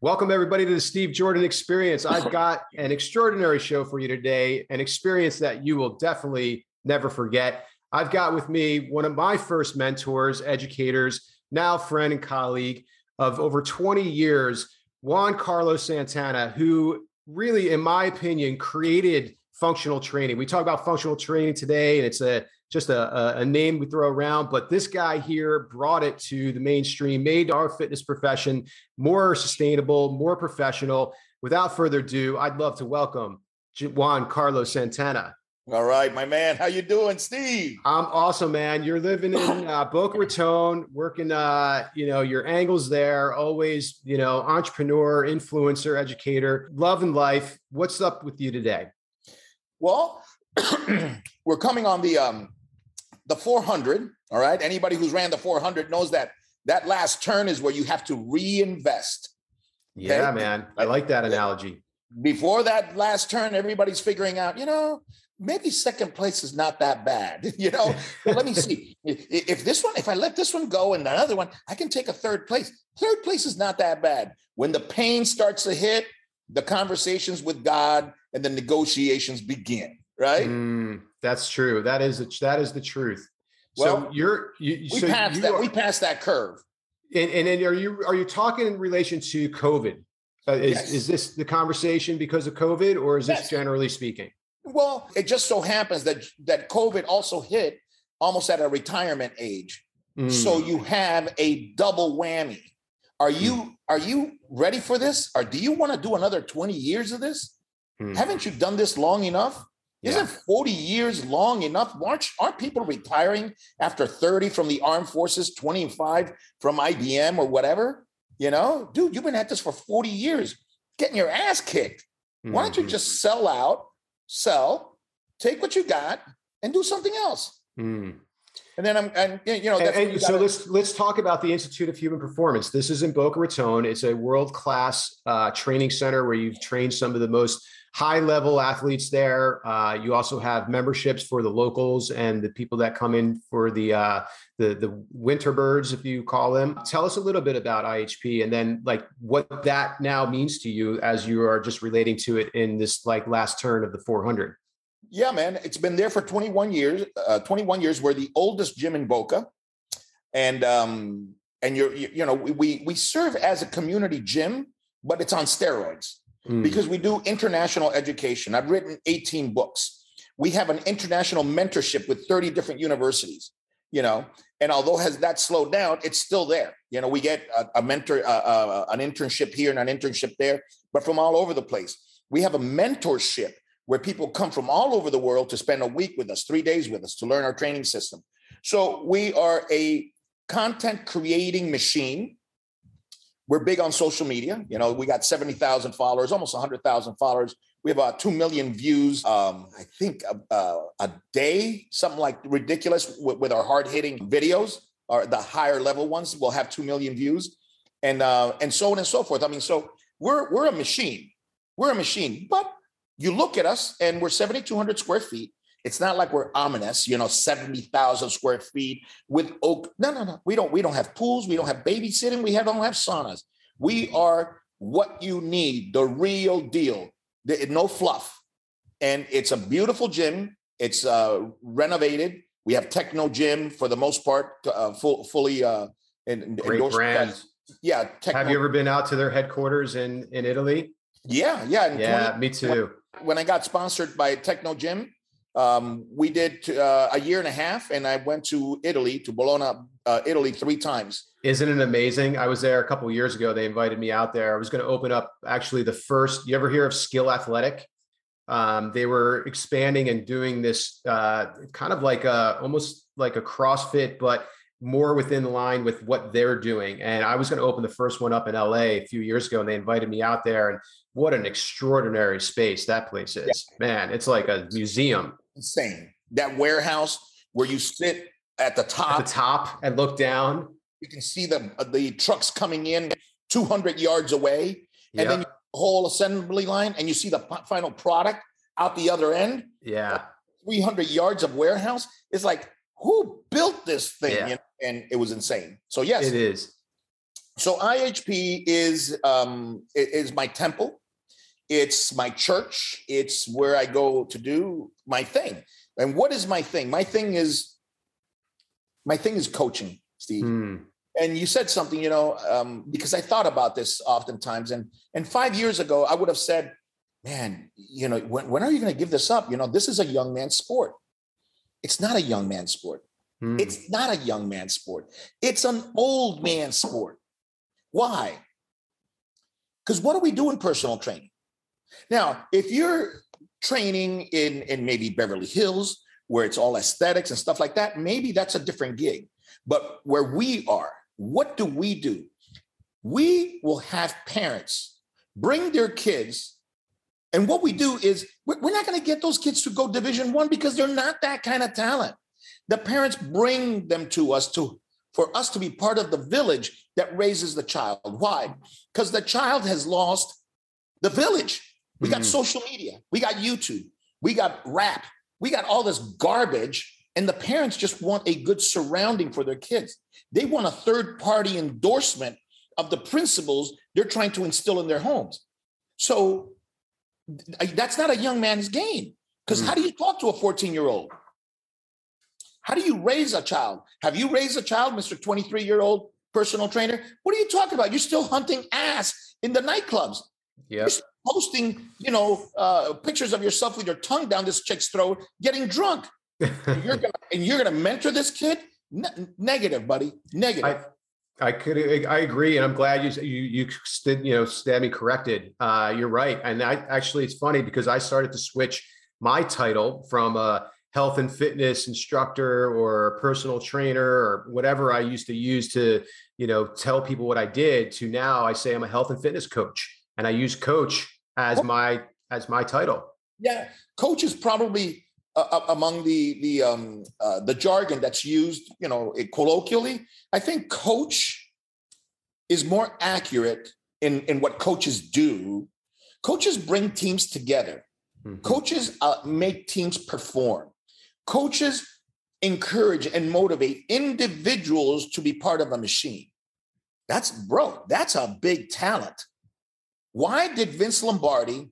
Welcome, everybody, to the Steve Jordan Experience. I've got an extraordinary show for you today, an experience that you will definitely never forget. I've got with me one of my first mentors, educators, now friend and colleague of over 20 years, Juan Carlos Santana, who really, in my opinion, created functional training. We talk about functional training today, and it's a just a, a, name we throw around, but this guy here brought it to the mainstream, made our fitness profession more sustainable, more professional. Without further ado, I'd love to welcome Juan Carlos Santana. All right, my man. How you doing, Steve? I'm awesome, man. You're living in uh, Boca Raton, working, uh, you know, your angles there. Always, you know, entrepreneur, influencer, educator, love and life. What's up with you today? Well, we're coming on the um, the 400. All right, anybody who's ran the 400 knows that that last turn is where you have to reinvest. Yeah, okay? man. I like that analogy. Before that last turn, everybody's figuring out, you know, maybe second place is not that bad. You know, let me see. If this one, if I let this one go and another one, I can take a third place. Third place is not that bad. When the pain starts to hit, the conversations with God and the negotiations begin. Right. Mm, that's true. That is a, that is the truth. Well, so you're you, we so passed that. Are, we passed that curve. And, and then are you are you talking in relation to COVID? Uh, is yes. is this the conversation because of COVID, or is yes. this generally speaking? Well, it just so happens that that COVID also hit almost at a retirement age. Mm. So you have a double whammy. Are you mm. are you ready for this? Or do you want to do another 20 years of this? Mm. Haven't you done this long enough? Yeah. Isn't 40 years long enough? Aren't, aren't people retiring after 30 from the armed forces, 25 from IBM or whatever? You know, dude, you've been at this for 40 years, getting your ass kicked. Mm-hmm. Why don't you mm-hmm. just sell out sell, take what you got, and do something else. Mm. And then I'm, and you know, and, and so let's let's talk about the Institute of Human Performance. This is in Boca Raton. It's a world class uh, training center where you've trained some of the most high level athletes there. Uh, you also have memberships for the locals and the people that come in for the uh, the the winter birds, if you call them. Tell us a little bit about IHP and then like what that now means to you as you are just relating to it in this like last turn of the 400. Yeah, man, it's been there for 21 years. Uh, 21 years. We're the oldest gym in Boca, and um, and you're you, you know we we serve as a community gym, but it's on steroids mm. because we do international education. I've written 18 books. We have an international mentorship with 30 different universities, you know, and although has that slowed down, it's still there. You know, we get a, a mentor, uh, uh, an internship here and an internship there, but from all over the place. We have a mentorship where people come from all over the world to spend a week with us, three days with us to learn our training system. So we are a content creating machine we're big on social media. You know, we got 70,000 followers, almost 100,000 followers. We have about 2 million views, um, I think uh, uh, a day, something like ridiculous with, with our hard hitting videos, or the higher level ones will have 2 million views and, uh, and so on and so forth. I mean, so we're, we're a machine. We're a machine, but you look at us and we're 7,200 square feet. It's not like we're ominous, you know, 70,000 square feet with oak. No, no, no. We don't, we don't have pools. We don't have babysitting. We have, don't have saunas. We are what you need, the real deal. No fluff. And it's a beautiful gym. It's uh, renovated. We have Technogym for the most part, uh, full, fully uh, in, Great brand. Yeah. Techno. Have you ever been out to their headquarters in, in Italy? Yeah. Yeah. yeah, 20, me too. When, I got sponsored by Technogym, um, we did uh, a year and a half, and I went to Italy, to Bologna, uh, Italy, three times. Isn't it amazing? I was there a couple years ago. They invited me out there. I was going to open up actually the first. You ever hear of Skillathletic? Um, they were expanding and doing this uh, kind of like a almost like a CrossFit, but more within line with what they're doing. And I was going to open the first one up in LA a few years ago, and they invited me out there. And what an extraordinary space that place is, yeah. man! It's like a museum insane. That warehouse where you sit at the top, at the top, and look down. You can see the uh, the trucks coming in 200 yards away, and then the whole assembly line, and you see the final product out the other end. Yeah, 300 yards of warehouse. It's like who built this thing? Yeah. You know? And it was insane. So yes, it is. So IHP is um, is my temple. It's my church. It's where I go to do my thing. And what is my thing? My thing is my thing is coaching, Steve. Mm. And you said something, you know, um, because I thought about this oftentimes. And and five years ago, I would have said, "Man, you know, when, when are you going to give this up? You know, this is a young man's sport. It's not a young man's sport. Mm. It's not a young man's sport. It's an old man's sport. Why? Because what do we do in personal training? Now, if you're training in, in maybe Beverly Hills, where it's all aesthetics and stuff like that, maybe that's a different gig. But where we are, what do we do? We will have parents bring their kids and what we do is we're not going to get those kids to go division one because they're not that kind of talent the parents bring them to us to for us to be part of the village that raises the child. Why? Because the child has lost the village. We got mm. social media. We got youtube. We got rap. We got all this garbage and the parents just want a good surrounding for their kids. They want a third party endorsement of the principles they're trying to instill in their homes. So that's not a young man's game. Because mm. how do you talk to a 14 year old how do you raise a child have you raised a child mr 23 year old personal trainer what are you talking about you're still hunting ass in the nightclubs yeah posting, you know, uh, pictures of yourself with your tongue down this chick's throat, getting drunk. you're gonna, and you're gonna mentor this kid? Ne- negative, buddy. Negative. I, I could, I agree, and I'm glad you you you stood, you know, stand me corrected. Uh, you're right, and I actually, it's funny because I started to switch my title from a health and fitness instructor or personal trainer or whatever I used to use to, you know, tell people what I did to now I say I'm a health and fitness coach and I use coach as my as my title. Yeah, coach is probably uh, uh, among the the um, uh, the jargon that's used, you know, colloquially. I think coach is more accurate in in what coaches do. Coaches bring teams together. Mm-hmm. Coaches uh, make teams perform. Coaches encourage and motivate individuals to be part of a machine. That's bro. That's a big talent. Why did Vince Lombardi,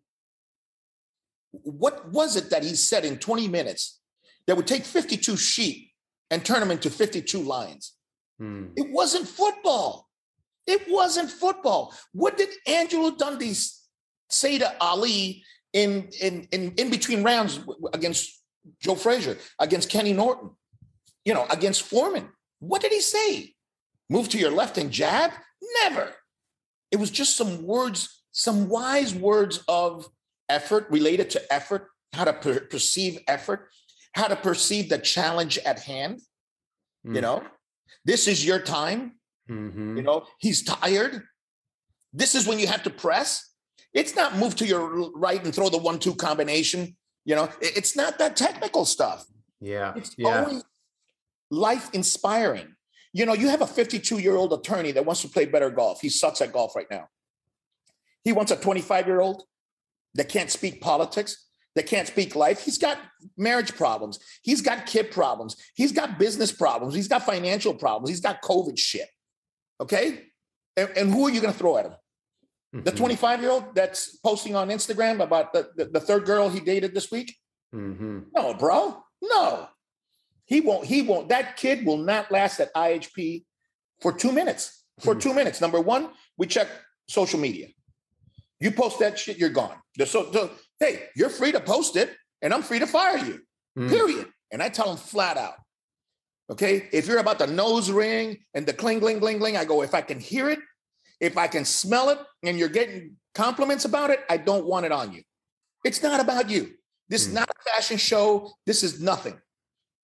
what was it that he said in 20 minutes that would take 52 sheep and turn them into 52 lions? Hmm. It wasn't football. It wasn't football. What did Angelo Dundee say to Ali in, in, in, in between rounds against Joe Frazier, against Kenny Norton, you know, against Foreman? What did he say? Move to your left and jab? Never. It was just some words some wise words of effort related to effort, how to per- perceive effort, how to perceive the challenge at hand. Mm. You know, this is your time. Mm-hmm. You know, he's tired. This is when you have to press. It's not move to your right and throw the one two combination. You know, it's not that technical stuff. Yeah. It's yeah. always life inspiring. You know, you have a 52 year old attorney that wants to play better golf. He sucks at golf right now. He wants a 25 year old that can't speak politics, that can't speak life. He's got marriage problems. He's got kid problems. He's got business problems. He's got financial problems. He's got COVID shit. Okay. And, and who are you going to throw at him? Mm-hmm. The 25 year old that's posting on Instagram about the, the, the, third girl he dated this week? Mm-hmm. No, bro. No. He won't. He won't. That kid will not last at IHP for two minutes. For mm-hmm. two minutes. Number one, we check social media. You post that shit, you're gone. So, so hey, you're free to post it, and I'm free to fire you. Mm. Period. And I tell them flat out. Okay, if you're about the nose ring and the cling, cling, cling, cling, I go. If I can hear it, if I can smell it, and you're getting compliments about it, I don't want it on you. It's not about you. This mm. is not a fashion show. This is nothing.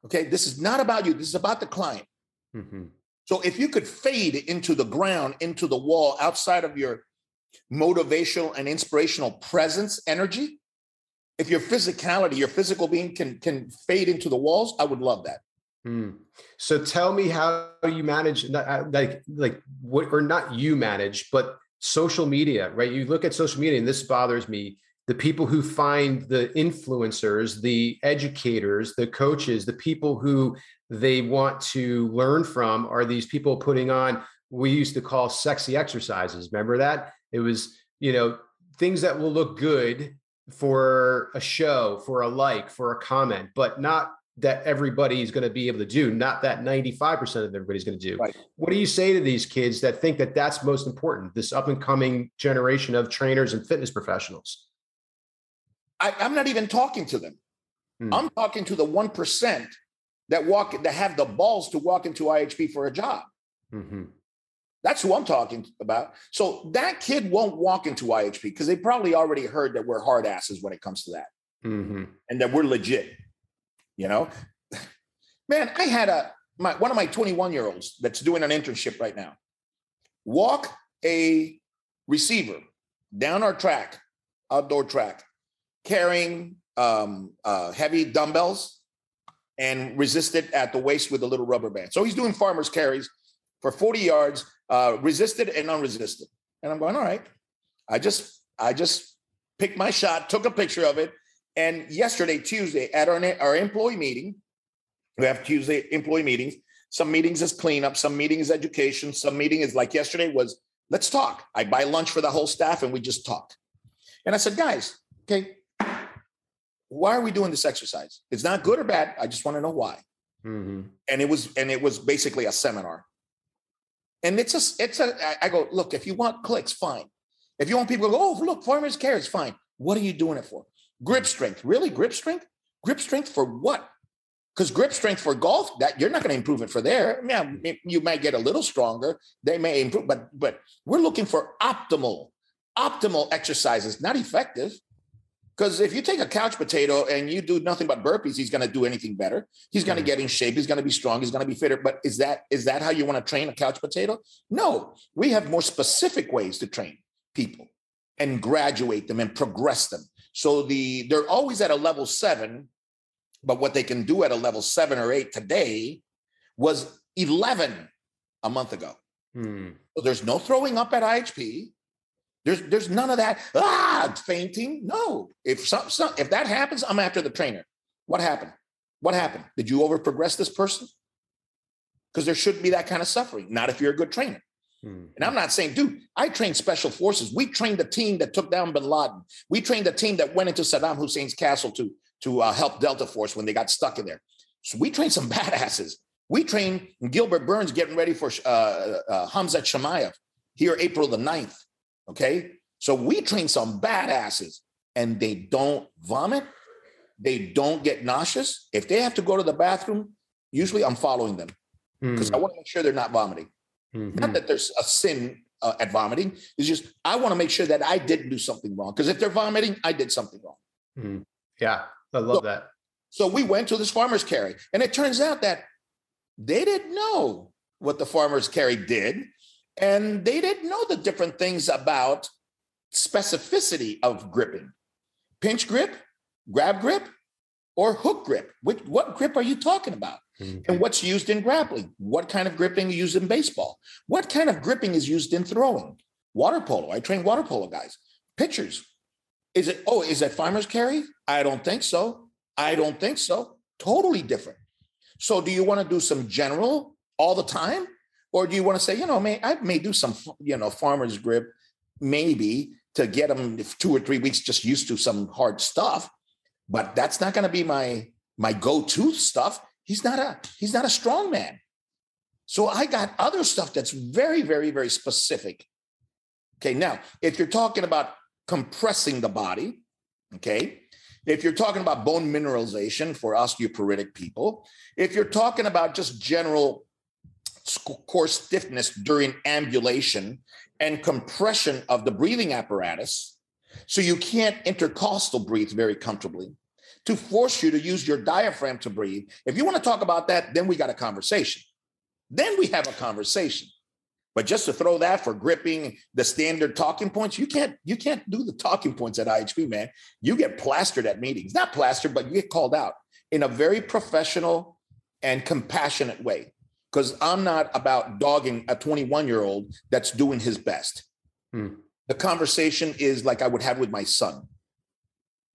Okay, this is not about you. This is about the client. Mm-hmm. So if you could fade into the ground, into the wall, outside of your motivational and inspirational presence energy if your physicality your physical being can can fade into the walls i would love that mm. so tell me how you manage uh, like like what or not you manage but social media right you look at social media and this bothers me the people who find the influencers the educators the coaches the people who they want to learn from are these people putting on we used to call sexy exercises. Remember that? It was, you know, things that will look good for a show, for a like, for a comment, but not that everybody's going to be able to do, not that 95% of everybody's going to do. Right. What do you say to these kids that think that that's most important, this up and coming generation of trainers and fitness professionals? I, am not even talking to them. Hmm. I'm talking to the 1% that walk, that have the balls to walk into IHP for a job. Mm-hmm. That's who I'm talking about. So that kid won't walk into IHP because they probably already heard that we're hard asses when it comes to that mm-hmm. and that we're legit. You know, man, I had a my, one of my 21 year olds that's doing an internship right now walk a receiver down our track, outdoor track, carrying um, uh, heavy dumbbells and resisted at the waist with a little rubber band. So he's doing farmer's carries for 40 yards, uh, resisted and unresisted. And I'm going, all right. I just I just picked my shot, took a picture of it, and yesterday, Tuesday, at our, our employee meeting, we have Tuesday employee meetings. Some meetings is cleanup, some meetings education, some meeting is like yesterday was let's talk. I buy lunch for the whole staff and we just talk. And I said, guys, okay, why are we doing this exercise? It's not good or bad. I just want to know why. Mm-hmm. And it was, and it was basically a seminar. And it's a, it's a. I go, look, if you want clicks, fine. If you want people to go, oh, look, farmers care, it's fine. What are you doing it for? Grip strength. Really? Grip strength? Grip strength for what? Because grip strength for golf, that you're not going to improve it for there. Yeah, you might get a little stronger. They may improve, but but we're looking for optimal, optimal exercises, not effective. Because if you take a couch potato and you do nothing but burpees, he's going to do anything better. He's going to mm-hmm. get in shape. He's going to be strong. He's going to be fitter. But is that is that how you want to train a couch potato? No, we have more specific ways to train people and graduate them and progress them. So the they're always at a level seven, but what they can do at a level seven or eight today was 11 a month ago. Hmm. So there's no throwing up at IHP. There's there's none of that ah fainting. No, if some, some if that happens, I'm after the trainer. What happened? What happened? Did you over progress this person? Because there shouldn't be that kind of suffering. Not if you're a good trainer. Hmm. And I'm not saying, dude, I trained special forces. We trained the team that took down bin Laden. We trained the team that went into Saddam Hussein's castle to, to uh, help Delta Force when they got stuck in there. So we trained some badasses. We trained Gilbert Burns getting ready for uh, uh, Khamzat Chimaev here April the 9th. Okay. So we trained some badasses and they don't vomit. They don't get nauseous. If they have to go to the bathroom, usually I'm following them because mm. I want to make sure they're not vomiting. Mm-hmm. Not that there's a sin uh, at vomiting. It's just I want to make sure that I didn't do something wrong. Because if they're vomiting, I did something wrong. Mm. Yeah, I love so, that. So we went to this farmer's carry, and it turns out that they didn't know what the farmer's carry did, and they didn't know the different things about specificity of gripping. Pinch grip, grab grip, or hook grip. Which, what grip are you talking about? Mm-hmm. And what's used in grappling? What kind of gripping is used in baseball? What kind of gripping is used in throwing? Water polo. I train water polo guys. Pitchers. Is it, oh, is that farmer's carry? I don't think so. I don't think so. Totally different. So do you want to do some general all the time? Or do you want to say, you know, may I may do some, you know, farmer's grip, maybe to get them two or three weeks just used to some hard stuff. But that's not going to be my my go-to stuff He's not a he's not a strong man. So I got other stuff that's very, very, very specific. Okay, now if you're talking about compressing the body, okay, if you're talking about bone mineralization for osteoporotic people, if you're talking about just general core stiffness during ambulation and compression of the breathing apparatus, so you can't intercostal breathe very comfortably, to force you to use your diaphragm to breathe. If you want to talk about that, then we got a conversation. Then we have a conversation. But just to throw that for gripping the standard talking points, you can't you can't do the talking points at IHP, man. You get plastered at meetings. Not plastered, but you get called out in a very professional and compassionate way. Because I'm not about dogging a 21 year old that's doing his best. Hmm. The conversation is like I would have with my son,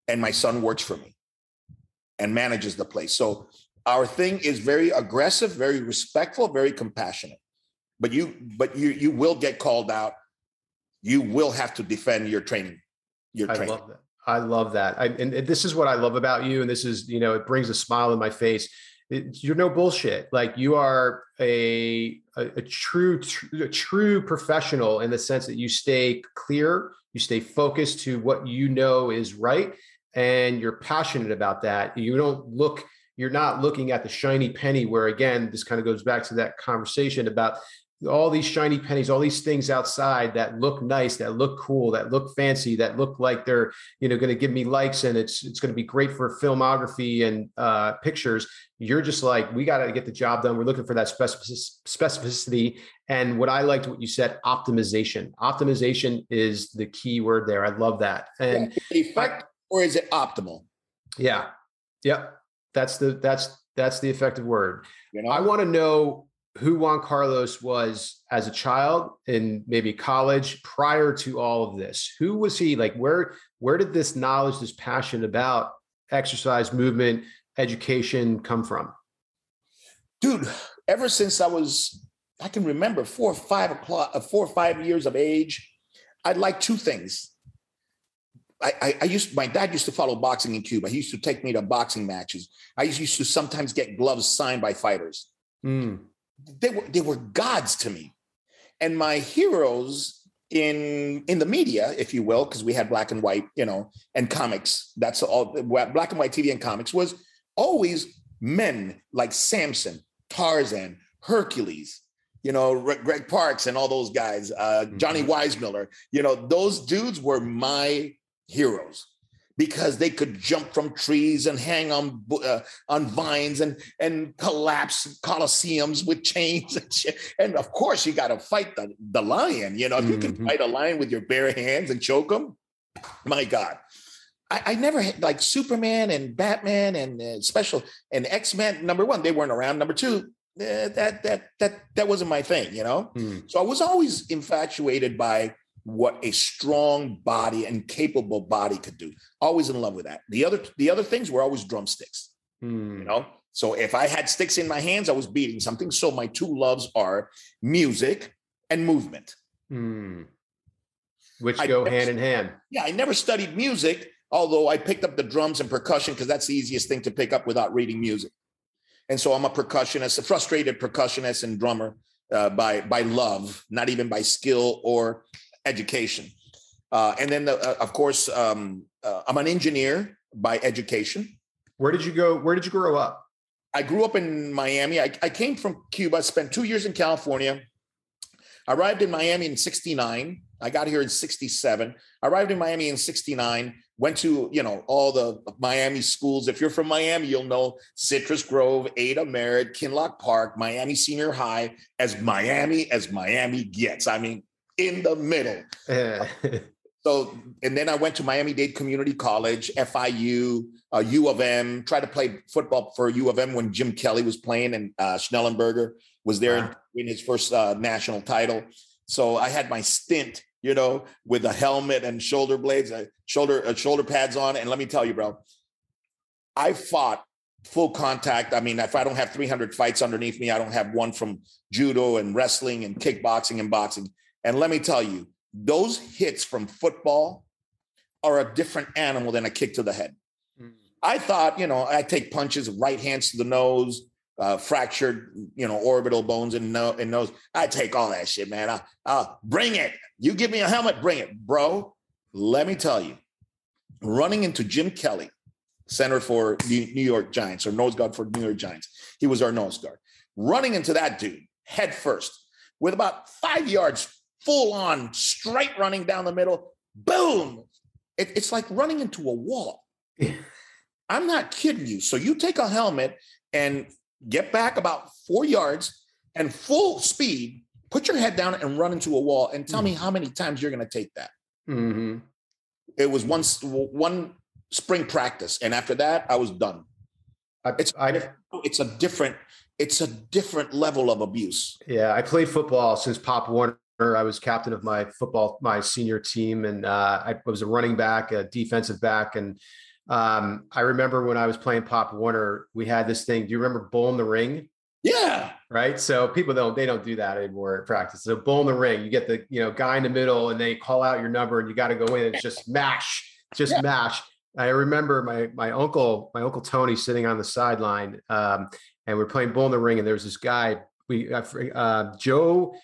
and my son works for me and manages the place. So our thing is very aggressive, very respectful, very compassionate. but you but you you will get called out. You will have to defend your training. Your I training. love that. I love that. I, and, and this is what I love about you. And this is, you know, it brings a smile in my face. It, you're no bullshit. Like you are a, a, a true, tr- a true professional in the sense that you stay clear, you stay focused to what you know is right, and you're passionate about that. You don't look, you're not looking at the shiny penny where again, this kind of goes back to that conversation about all these shiny pennies, all these things outside that look nice, that look cool, that look fancy, that look like they're you know going to give me likes and it's it's going to be great for filmography and uh, pictures. You're just like we got to get the job done. We're looking for that specificity. And what I liked what you said, optimization. Optimization is the key word there. I love that. And yeah, effect or is it optimal? Yeah. Yep. That's the that's that's the effective word. You know? I want to know who Juan Carlos was as a child in maybe college prior to all of this. Who was he? Like where where did this knowledge, this passion about exercise, movement, education come from? Dude, ever since I was, I can remember four or five o'clock, uh, four or five years of age, I'd like two things. I, I, I, used my dad used to follow boxing in Cuba. He used to take me to boxing matches. I used to sometimes get gloves signed by fighters. Mm they were they were gods to me and my heroes in in the media if you will because we had black and white you know and comics that's all black and white tv and comics was always men like samson tarzan hercules you know greg parks and all those guys uh, johnny mm-hmm. weissmuller you know those dudes were my heroes because they could jump from trees and hang on uh, on vines and and collapse coliseums with chains and shit. And of course, you got to fight the the lion. You know, if mm-hmm. you can mm-hmm. fight a lion with your bare hands and choke him, my God. I, I never had like Superman and Batman and uh, special and X Men. Number one, they weren't around. Number two, uh, that that that that wasn't my thing. You know, mm. so I was always infatuated by what a strong body and capable body could do. Always in love with that. The other the other things were always drumsticks. Hmm. You know, so if I had sticks in my hands, I was beating something. So my two loves are music and movement, hmm. which I go never, hand in hand. Yeah, I never studied music, although I picked up the drums and percussion because that's the easiest thing to pick up without reading music. And so I'm a percussionist, a frustrated percussionist and drummer uh, by by love, not even by skill or education. Uh, and then, the, uh, of course, um, uh, I'm an engineer by education. Where did you go? Where did you grow up? I grew up in Miami. I, I came from Cuba, spent two years in California. I Arrived in Miami in 69. I got here in 67. I Arrived in Miami in 69. Went to, you know, all the Miami schools. If you're from Miami, you'll know Citrus Grove, Ada Merritt, Kinloch Park, Miami Senior High, as Miami as Miami gets. I mean, in the middle. so, and then I went to Miami Dade Community College, FIU, uh, U of M, tried to play football for U of M when Jim Kelly was playing and uh, Schnellenberger was there wow. in his first uh, national title. So I had my stint, you know, with a helmet and shoulder blades, uh, shoulder uh, shoulder pads on. And let me tell you, bro, I fought full contact. I mean, if I don't have 300 fights underneath me, I don't have one from judo and wrestling and kickboxing and boxing. And let me tell you, those hits from football are a different animal than a kick to the head. Mm. I thought, you know, I take punches, right hands to the nose, uh, fractured, you know, orbital bones and no and nose. I take all that shit, man. I, uh, bring it. You give me a helmet, bring it, bro. Let me tell you, running into Jim Kelly, center for New York Giants or nose guard for New York Giants. He was our nose guard. Running into that dude head first with about five yards full on straight running down the middle. Boom. It, it's like running into a wall. I'm not kidding you. So you take a helmet and get back about four yards and full speed, put your head down and run into a wall and tell mm-hmm. me how many times you're going to take that. Mm-hmm. It was one, one spring practice. And after that, I was done. I, it's, I, it's a different, it's a different level of abuse. Yeah. I played football since Pop Warner I was captain of my football, my senior team, and uh, I was a running back, a defensive back. And um, I remember when I was playing Pop Warner, we had this thing. Do you remember Bull in the Ring? Yeah. right? So people don't they don't do that anymore at practice. So bull in the ring, you get the you know guy in the middle, and they call out your number, and you got to go in and just mash, just yeah. mash. I remember my my uncle my uncle Tony sitting on the sideline, um, and we're playing bull in the ring, and there's this guy we uh, Joe,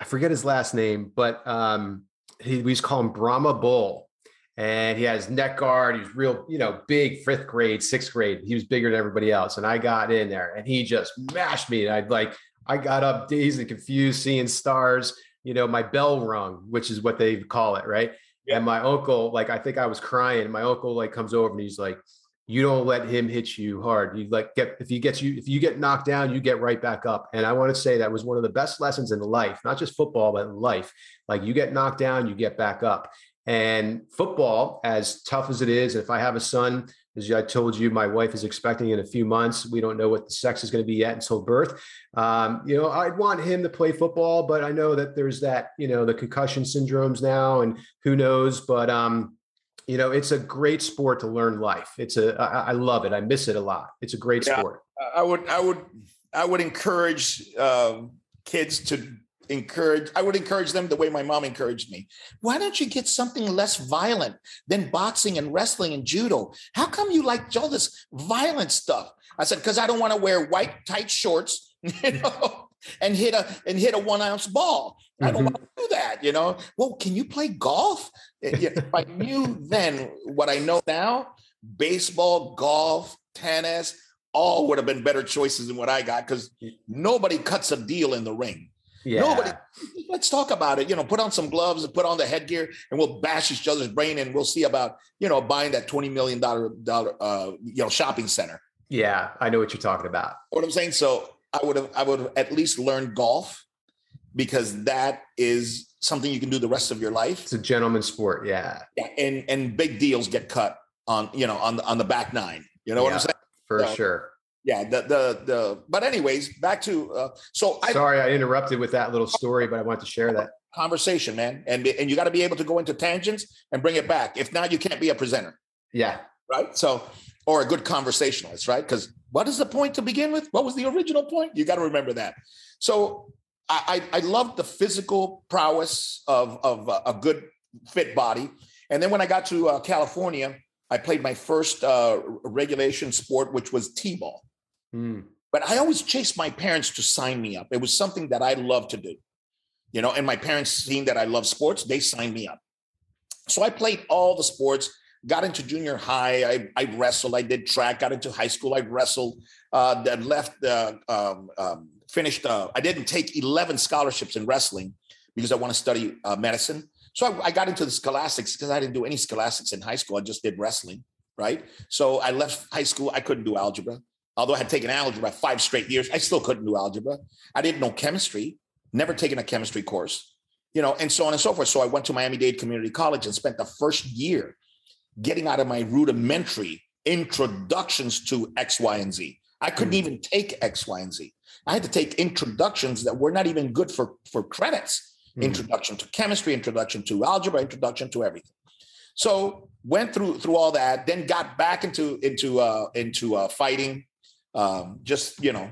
I forget his last name, but um, he, we used to call him Brahma Bull. And he has neck guard. He's real, you know, big fifth grade, sixth grade. He was bigger than everybody else. And I got in there and he just mashed me. And I'd like, I got up dazed and confused, seeing stars. You know, my bell rung, which is what they call it, right? Yeah. And my uncle, like, I think I was crying. My uncle like comes over and he's like, you don't let him hit you hard. You like get if you get you if you get knocked down, you get right back up. And I want to say that was one of the best lessons in life, not just football, but life. Like you get knocked down, you get back up. And football, as tough as it is, if I have a son, as I told you, my wife is expecting in a few months. We don't know what the sex is going to be yet until birth. Um, you know, I'd want him to play football, but I know that there's that, you know, the concussion syndromes now, and who knows. But um, you know, it's a great sport to learn life. It's a, I, I love it. I miss it a lot. It's a great yeah, sport. I would, I would, I would encourage uh, kids to encourage. I would encourage them the way my mom encouraged me. Why don't you get something less violent than boxing and wrestling and judo? How come you like all this violent stuff? I said because I don't want to wear white tight shorts. You know, and hit a and hit a one ounce ball. I don't mm-hmm. want to do that, you know. Well, can you play golf? if I knew then what I know now, baseball, golf, tennis, all would have been better choices than what I got because nobody cuts a deal in the ring. Yeah. Nobody. Let's talk about it. You know, put on some gloves and put on the headgear, and we'll bash each other's brain, and we'll see about you know buying that twenty million dollar dollar uh, you know shopping center. Yeah, I know what you're talking about. What I'm saying. So I would have I would have at least learned golf because that is something you can do the rest of your life. It's a gentleman's sport, yeah. Yeah, and and big deals get cut on you know on the on the back nine. You know yeah, what I'm saying? For so, sure. Yeah, the the the. But anyways, back to uh, so. I, Sorry, I interrupted with that little story, but I wanted to share that conversation, man. And and you got to be able to go into tangents and bring it back. If not, you can't be a presenter. Yeah. Right. So or a good conversationalist, right? Because what is the point to begin with? What was the original point? You got to remember that. So I, I, I loved the physical prowess of, of a good fit body. And then when I got to uh, California, I played my first uh, regulation sport, which was T-ball. Mm. But I always chased my parents to sign me up. It was something that I loved to do, you know. And my parents, seeing that I love sports, they signed me up. So I played all the sports got into junior high. I, I wrestled. I did track. Got into high school. I wrestled. Uh, then left. Uh, um, um, finished. Uh, I didn't take eleven scholarships in wrestling because I want to study uh, medicine. So I, I, got into the scholastics because I didn't do any scholastics in high school. I just did wrestling. Right. So I left high school. I couldn't do algebra. Although I had taken algebra five straight years, I still couldn't do algebra. I didn't know chemistry. Never taken a chemistry course you know, and so on and so forth. So I went to Miami Dade Community College and spent the first year getting out of my rudimentary introductions to X, Y, and Z. I couldn't mm. even take X, Y, and Z. I had to take introductions that were not even good for, for credits. Mm. Introduction to chemistry, introduction to algebra, introduction to everything. So went through through all that, then got back into into uh, into uh, fighting, um, just you know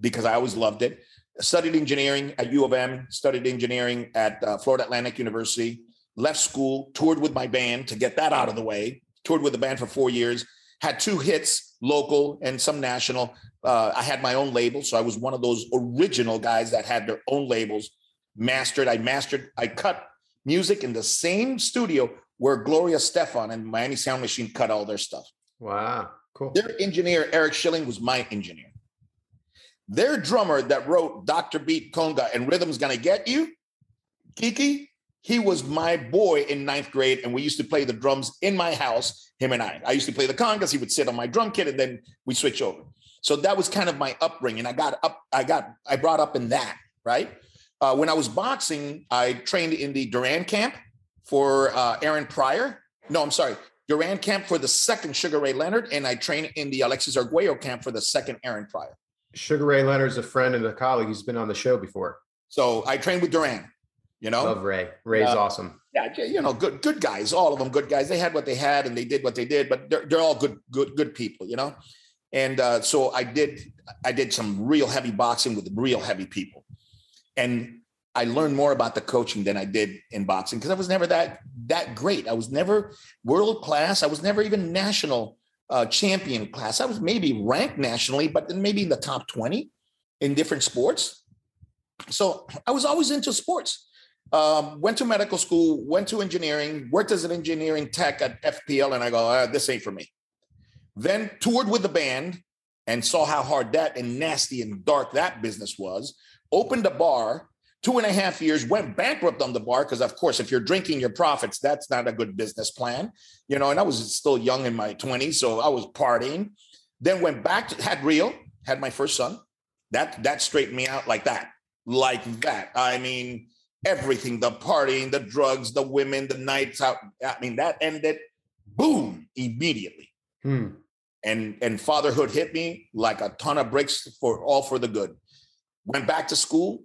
because I always loved it. Studied engineering at U of M. Studied engineering at uh, Florida Atlantic University left school, toured with my band to get that out of the way, toured with the band for four years, had two hits, local and some national. Uh, I had my own label. So I was one of those original guys that had their own labels, mastered. I mastered, I cut music in the same studio where Gloria Estefan and Miami Sound Machine cut all their stuff. Wow, cool. Their engineer, Eric Schilling, was my engineer. Their drummer that wrote Dr. Beat Conga and Rhythm's Gonna Get You, Kiki, he was my boy in ninth grade, and we used to play the drums in my house, him and I. I used to play the congas. He would sit on my drum kit, and then we switch over. So that was kind of my upbringing. I got up, I got, I brought up in that, right? Uh, when I was boxing, I trained in the Duran camp for uh, Aaron Pryor. No, I'm sorry, Duran camp for the second Sugar Ray Leonard, and I trained in the Alexis Arguello camp for the second Aaron Pryor. Sugar Ray Leonard's a friend and a colleague. He's been on the show before. So I trained with Duran. You know, love Ray. Ray's uh, awesome. Yeah, you know, good good guys. All of them good guys. They had what they had and they did what they did, but they're, they're all good good good people. You know, And uh, so I did I did some real heavy boxing with real heavy people. And I learned more about the coaching than I did in boxing because I was never that that great. I was never world class. I was never even national uh, champion class. I was maybe ranked nationally, but then maybe in the top 20 in different sports. So I was always into sports. Um, went to medical school, went to engineering, worked as an engineering tech at FPL, and I go, ah, this ain't for me. Then toured with the band and saw how hard that and nasty and dark that business was. Opened a bar two and a half years, went bankrupt on the bar because, of course, if you're drinking your profits, that's not a good business plan. You know, and I was still young in my 20s, so I was partying. Then went back to had real, had my first son. That that straightened me out like that, like that. I mean, everything, the partying, the drugs, the women, the nights out. I mean, that ended boom immediately. Hmm. And and fatherhood hit me like a ton of bricks for all for the good. Went back to school,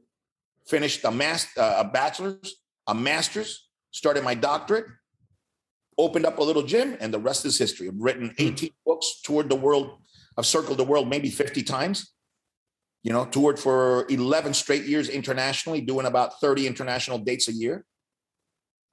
finished a master, uh, a bachelor's, a master's, started my doctorate, opened up a little gym, and the rest is history. I've written hmm. 18 books, toured the world, I've circled the world maybe 50 times. You know, toured for 11 straight years internationally, doing about 30 international dates a year.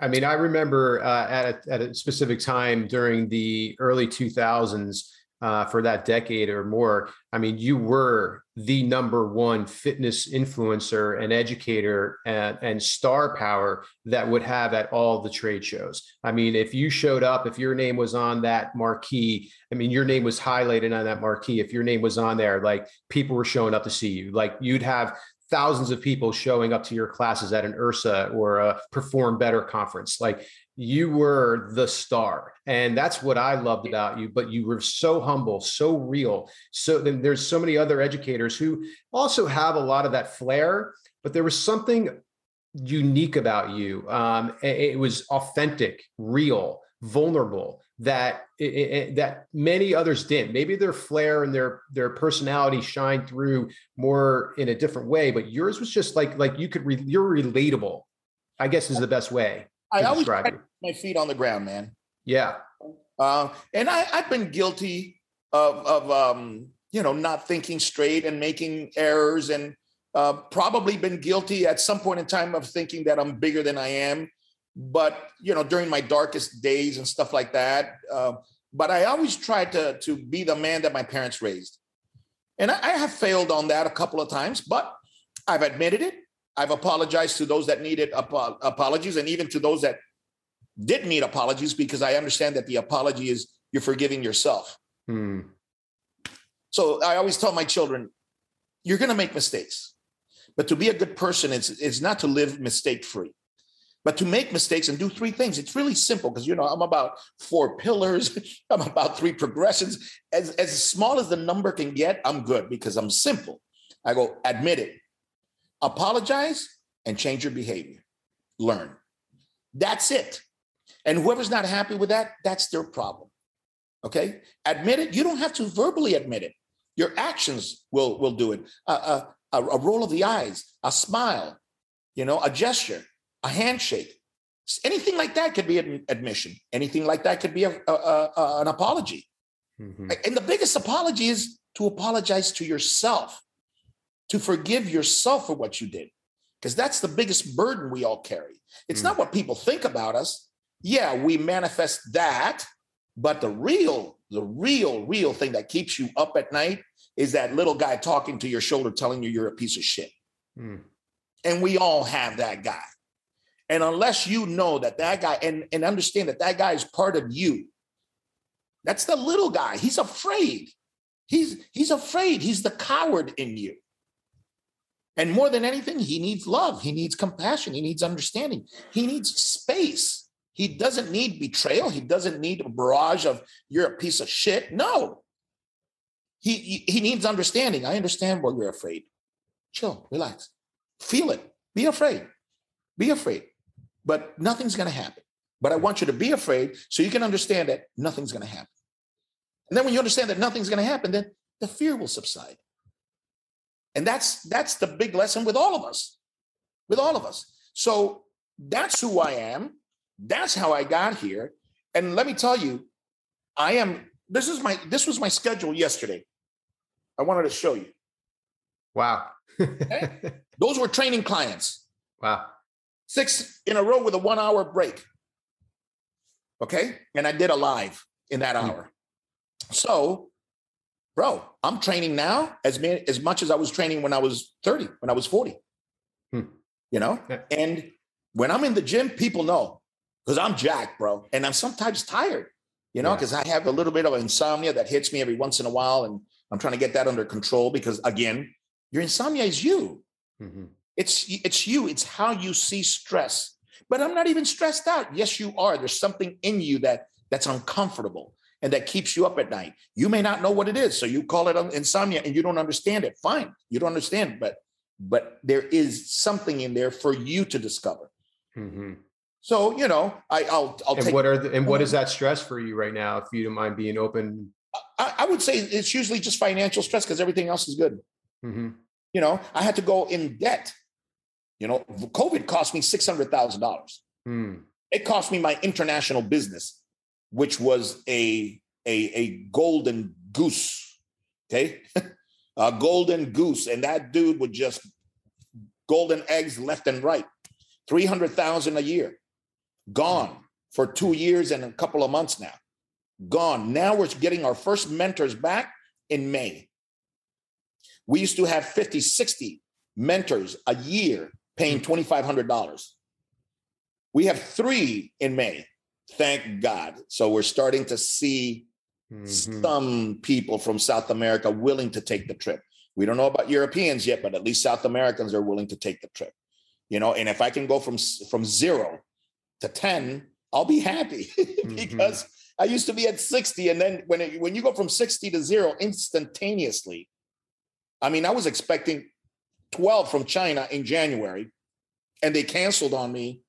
I mean, I remember uh, at, a, at a specific time during the early 2000s, uh, for that decade or more. I mean, you were the number one fitness influencer and educator and, and star power that would have at all the trade shows. I mean, if you showed up, if your name was on that marquee, I mean, your name was highlighted on that marquee. If your name was on there, like people were showing up to see you. Like you'd have thousands of people showing up to your classes at an IHRSA or a Perform Better conference. Like you were the star and that's what i loved about you but you were so humble so real so then there's so many other educators who also have a lot of that flair but there was something unique about you um, it, it, was authentic real vulnerable that it, it, that many others didn't. Maybe their flair and their their personality shined through more in a different way but yours was just like like you could re, you're relatable i guess is the best way I always put my feet on the ground, man. Yeah. Uh, and I, I've been guilty of, of um, you know, not thinking straight and making errors, and uh, probably been guilty at some point in time of thinking that I'm bigger than I am. But you know, during my darkest days and stuff like that. Uh, but I always tried to to be the man that my parents raised, and I, I have failed on that a couple of times. But I've admitted it. I've apologized to those that needed ap- apologies, and even to those that didn't need apologies because I understand that the apology is you're forgiving yourself. Hmm. So I always tell my children, you're going to make mistakes, but to be a good person is, is not to live mistake free, but to make mistakes and do three things. It's really simple because, you know, I'm about four pillars, I'm about three progressions. As, as small as the number can get, I'm good because I'm simple. I go, admit it, apologize, and change your behavior. Learn. That's it. And whoever's not happy with that, that's their problem. Okay? Admit it. You don't have to verbally admit it. Your actions will, will do it. A, a, a roll of the eyes, a smile, you know, a gesture, a handshake. Anything like that could be an admission. Anything like that could be a, a, an apology. Mm-hmm. And the biggest apology is to apologize to yourself, to forgive yourself for what you did, because that's the biggest burden we all carry. It's mm not what people think about us, yeah, we manifest that, but the real, the real, real thing that keeps you up at night is that little guy talking to your shoulder telling you you're a piece of shit. Mm. And we all have that guy. And unless you know that that guy and, and understand that that guy is part of you, that's the little guy. He's afraid. He's he's afraid. He's the coward in you. And more than anything, he needs love. He needs compassion. He needs understanding. He needs space. He doesn't need betrayal. He doesn't need a barrage of you're a piece of shit. No. He, he needs understanding. I understand why you're afraid. Chill, relax. Feel it. Be afraid. Be afraid. But nothing's going to happen. But I want you to be afraid so you can understand that nothing's going to happen. And then when you understand that nothing's going to happen, then the fear will subside. And that's that's the big lesson with all of us. With all of us. So that's who I am. That's how I got here. And let me tell you, I am this is my this was my schedule yesterday. I wanted to show you. Wow. okay? Those were training clients. Wow. Six in a row with a one hour break. Okay. And I did a live in that hmm. hour. So, bro, I'm training now as, many, as much as I was training when I was 30, when I was 40. Hmm. You know? Yeah. And when I'm in the gym, people know because I'm jacked, bro. And I'm sometimes tired, you know, because yeah. I have a little bit of insomnia that hits me every once in a while. And I'm trying to get that under control because, again, your insomnia is you. Mm-hmm. It's it's you. It's how you see stress. But I'm not even stressed out. Yes, you are. There's something in you that that's uncomfortable and that keeps you up at night. You may not know what it is, so you call it insomnia and you don't understand it. Fine, you don't understand, but but there is something in there for you to discover. Mm-hmm. So you know, I, will I'll and take. What are the, and what is that stress for you right now? If you don't mind being open, I, I would say it's usually just financial stress because everything else is good. Mm-hmm. You know, I had to go in debt. You know, COVID cost me six hundred thousand dollars. Mm. It cost me my international business, which was a a, a golden goose. Okay, a golden goose, and that dude would just golden eggs left and right. Three hundred thousand a year, gone for two years and a couple of months now. Gone. Now we're getting our first mentors back in May. We used to have 50, 60 mentors a year paying $2,500. We have three in May, thank God. So we're starting to see mm-hmm. some people from South America willing to take the trip. We don't know about Europeans yet, but at least South Americans are willing to take the trip. You know, and if I can go from from zero to 10, I'll be happy because mm-hmm. I used to be at 60. And then when it, when you go from 60 to zero instantaneously, I mean, I was expecting 12 from China in January, and they canceled on me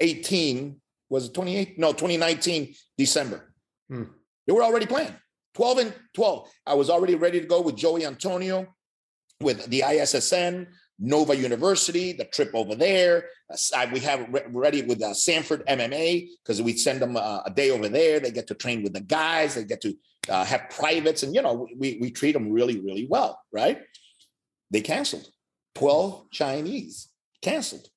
2018. Was it 28? No, 2019, December. Hmm. They were already planned. 12 and 12. I was already ready to go with Jose Antonio, with the ISSN, Nova University, the trip over there. Uh, we have it ready with uh, Sanford MMA because we send them uh, a day over there. They get to train with the guys. They get to uh, have privates, and you know we we treat them really really well, right? They canceled. Twelve Chinese canceled.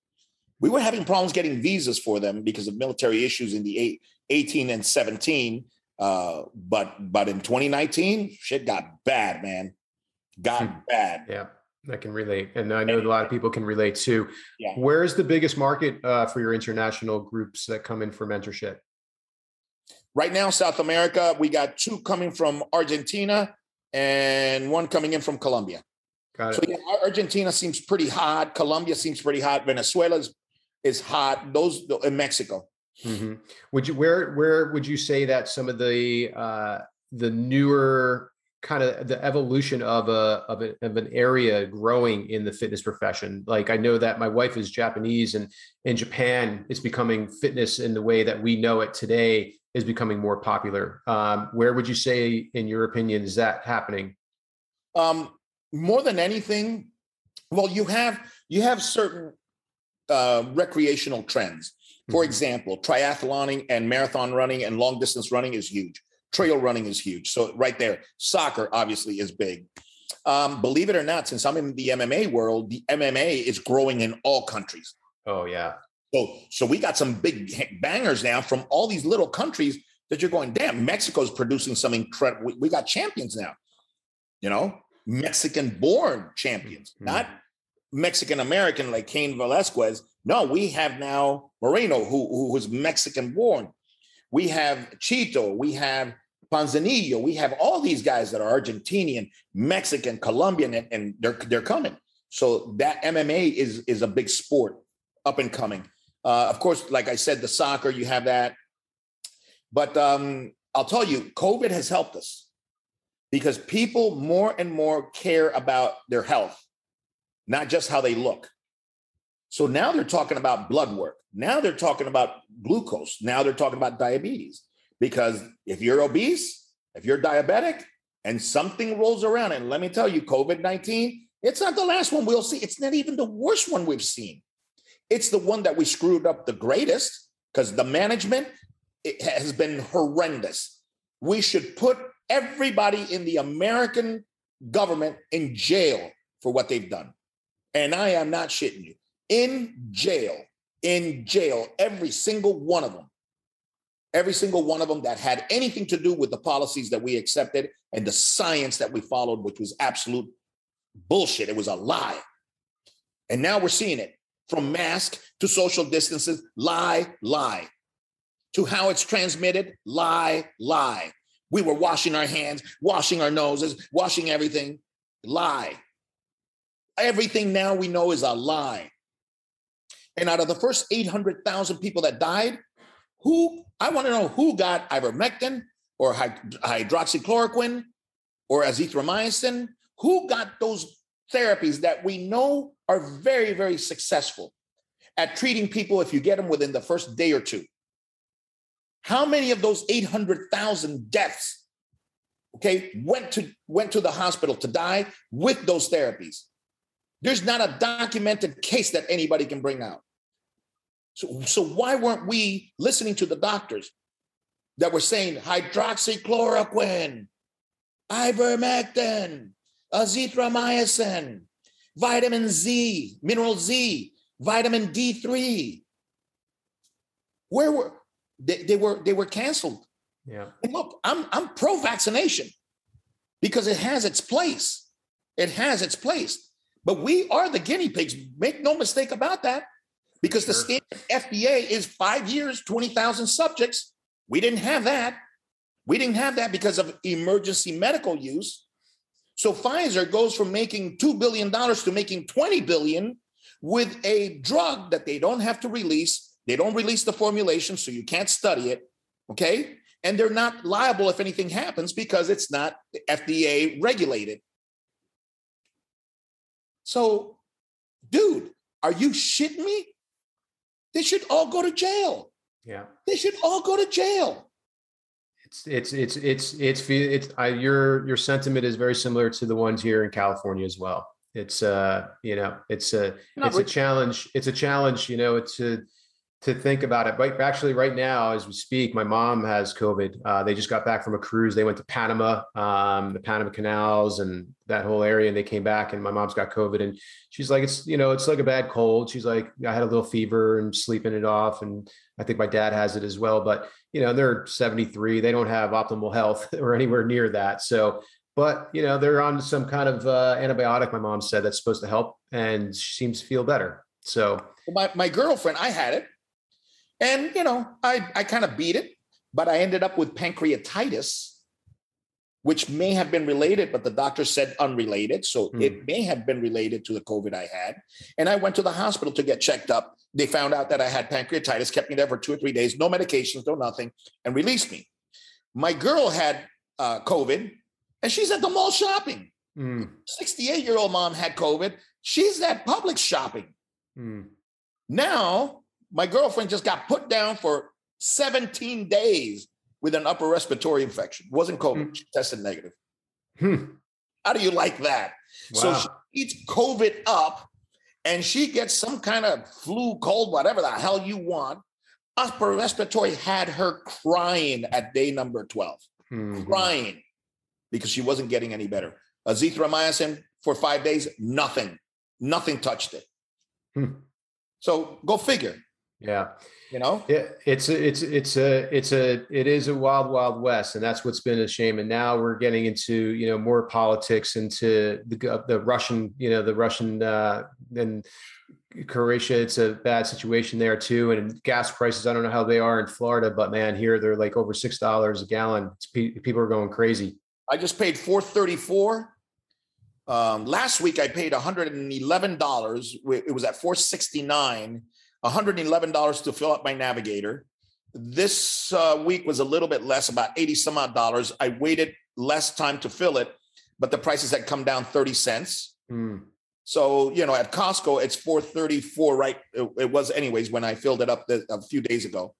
We were having problems getting visas for them because of military issues in the eight, 18 and 17. Uh, but but in 2019, shit got bad, man. Got hmm. bad. Yeah. I can relate, and I know a lot of people can relate too. Yeah. Where's the biggest market uh, for your international groups that come in for mentorship? Right now, South America, we got two coming from Argentina and one coming in from Colombia. Got it. So yeah, Argentina seems pretty hot. Colombia seems pretty hot. Venezuela is, is hot. Those in Mexico. Mm-hmm. Would you where where would you say that some of the uh, the newer kind of the evolution of a, of a of an area growing in the fitness profession like i know that my wife is japanese and in japan it's becoming fitness in the way that we know it today is becoming more popular um, where would you say in your opinion is that happening um, more than anything well you have you have certain uh, recreational trends for mm-hmm. example triathloning and marathon running and long distance running is huge Trail running is huge. So right there, soccer obviously is big. Um, believe it or not, since I'm in the MMA world, the MMA is growing in all countries. Oh yeah. So so we got some big bangers now from all these little countries that you're going, damn, Mexico's producing some incredible. We, we, got champions now. You know, Mexican born champions, mm-hmm. not Mexican American like Cain Velasquez. No, we have now Moreno, who who was Mexican born. We have Chito, we have Ponzinibbio, we have all these guys that are Argentinian, Mexican, Colombian, and, and they're they're coming. So that MMA is is a big sport up and coming. Uh, of course, like I said, the soccer you have that, but um, I'll tell you, COVID has helped us because people more and more care about their health, not just how they look. So now they're talking about blood work. Now they're talking about glucose. Now they're talking about diabetes. Because if you're obese, if you're diabetic, and something rolls around, and let me tell you, COVID 19, it's not the last one we'll see. It's not even the worst one we've seen. It's the one that we screwed up the greatest because the management it has been horrendous. We should put everybody in the American government in jail for what they've done. And I am not shitting you. In jail, in jail, every single one of them, every single one of them that had anything to do with the policies that we accepted and the science that we followed, which was absolute bullshit. It was a lie. And now we're seeing it from mask to social distances, lie, lie. To how it's transmitted, lie, lie. We were washing our hands, washing our noses, washing everything, lie. Everything now we know is a lie. And out of the first 800,000 people that died, who, I want to know who got ivermectin or hydroxychloroquine or azithromycin, who got those therapies that we know are very, very successful at treating people if you get them within the first day or two. How many of those 800,000 deaths, okay, went to went to the hospital to die with those therapies? There's not a documented case that anybody can bring out. So, so why weren't we listening to the doctors that were saying hydroxychloroquine, ivermectin, azithromycin, vitamin Z, mineral Z, vitamin D3? Where were they, they were they were canceled. Yeah. And look, I'm I'm pro-vaccination because it has its place. It has its place. But we are the guinea pigs. Make no mistake about that. Because sure. the standard FDA is five years, 20,000 subjects. We didn't have that. We didn't have that because of emergency medical use. So Pfizer goes from making $2 billion to making 20 billion with a drug that they don't have to release they don't release the formulation, so you can't study it. Okay. And they're not liable if anything happens because it's not FDA regulated. So, dude, are you shitting me? They should all go to jail. Yeah. They should all go to jail. It's it's it's it's it's it's I, your your sentiment is very similar to the ones here in California as well. It's uh you know it's a it's a challenge. It's a challenge. You know it's a to think about it. But actually, right now, as we speak, my mom has COVID. Uh, they just got back from a cruise. They went to Panama, um, the Panama canals, and that whole area. And they came back, and my mom's got COVID. And she's like, it's you know, it's like a bad cold. She's like, I had a little fever and sleeping it off, and I think my dad has it as well. But you know, they're 73. They don't have optimal health or anywhere near that. So. But you know they're on some kind of uh, antibiotic. My mom said that's supposed to help, and she seems to feel better. So my my girlfriend, I had it and, you know, I, I kind of beat it, but I ended up with pancreatitis, which may have been related, but the doctor said unrelated. So mm. it may have been related to the COVID I had. And I went to the hospital to get checked up. They found out that I had pancreatitis, kept me there for two or three days, no medications, no nothing, and released me. My girl had uh, COVID and she's at the mall shopping. 68 mm. year old mom had COVID. She's at public shopping. Mm. Now my girlfriend just got put down for 17 days with an upper respiratory infection. It wasn't COVID. Hmm. She tested negative. Hmm. How do you like that? Wow. So she eats COVID up and she gets some kind of flu, cold, whatever the hell you want. Upper respiratory had her crying at day number 12, mm-hmm. crying because she wasn't getting any better. Azithromycin for five days, nothing, nothing touched it. Hmm. So go figure. Yeah. You know, yeah, it's a, it's it's a it's a it is a wild wild west, and that's what's been a shame. And now we're getting into you know more politics into the the Russian you know the Russian uh, and Croatia. It's a bad situation there too, and gas prices. I don't know how they are in Florida, but man, here they're like over six dollars a gallon. people are going crazy. I just paid four thirty four. Um, last week I paid one hundred and eleven dollars. It was at four sixty nine $111 to fill up my navigator. This uh, week was a little bit less, about 80 some odd dollars. I waited less time to fill it, but the prices had come down 30 cents. Mm. So, you know, at Costco, it's 434, right? It, it, was anyways when I filled it up the, a few days ago.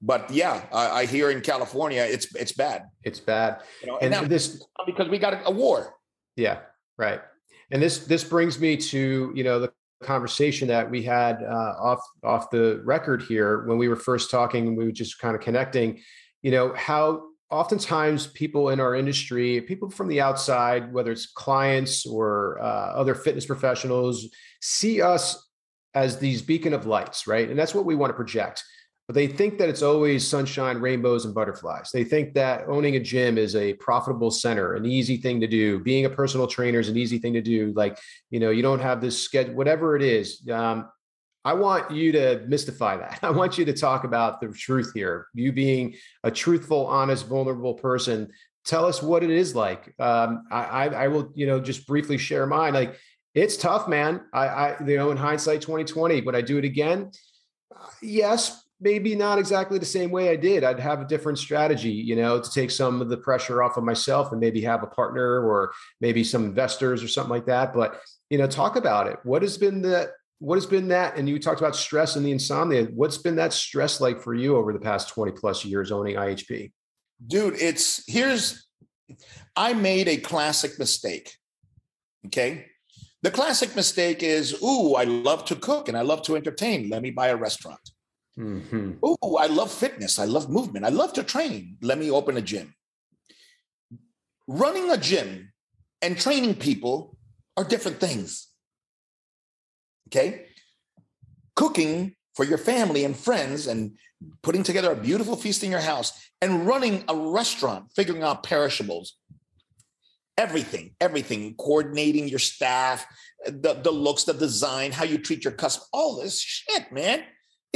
But yeah, I, I, hear in California, it's it's bad. It's bad. You know, and, and now, this because we got a, a war. Yeah, right. And this this brings me to you know the conversation that we had uh, off off the record here when we were first talking we were just kind of connecting you know how oftentimes people in our industry, people from the outside, whether it's clients or uh, other fitness professionals, see us as these beacon of lights, right? And that's what we want to project. But they think that it's always sunshine, rainbows, and butterflies. They think that owning a gym is a profitable center, an easy thing to do. Being a personal trainer is an easy thing to do. Like, you know, you don't have this schedule, whatever it is. Um, I want you to mystify that. I want you to talk about the truth here. You being a truthful, honest, vulnerable person. Tell us what it is like. Um, I, I, will, you know, just briefly share mine. Like it's tough, man. I, I, you know, in hindsight, 2020, would I do it again? Uh, yes, maybe not exactly the same way I did. I'd have a different strategy, you know, to take some of the pressure off of myself and maybe have a partner or maybe some investors or something like that. But you know, talk about it. What has been the what has been that? And you talked about stress and the insomnia. What's been that stress like for you over the past 20 plus years owning IHP? Dude, it's here's I made a classic mistake. Okay. The classic mistake is, ooh, I love to cook and I love to entertain. Let me buy a restaurant. Mm-hmm. Ooh, I love fitness. I love movement. I love to train. Let me open a gym. Running a gym and training people are different things. Okay. Cooking for your family and friends and putting together a beautiful feast in your house and running a restaurant, figuring out perishables, everything, everything, coordinating your staff, the, the looks, the design, how you treat your customer, all this shit, man,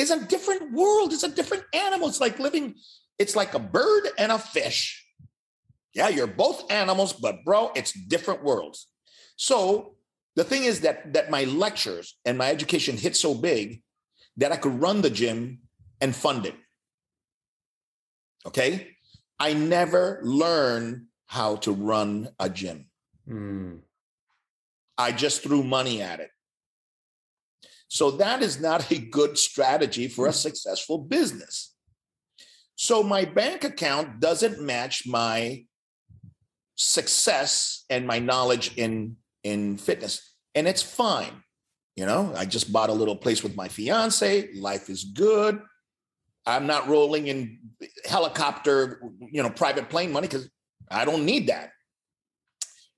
is a different world. It's a different animal. It's like living, it's like a bird and a fish. Yeah, you're both animals, but bro, it's different worlds. So the thing is that that my lectures and my education hit so big that I could run the gym and fund it. Okay. I never learned how to run a gym. Mm. I just threw money at it. So that is not a good strategy for a hmm. successful business. So my bank account doesn't match my success and my knowledge in in fitness. And it's fine. You know, I just bought a little place with my fiance. Life is good. I'm not rolling in helicopter, you know, private plane money because I don't need that.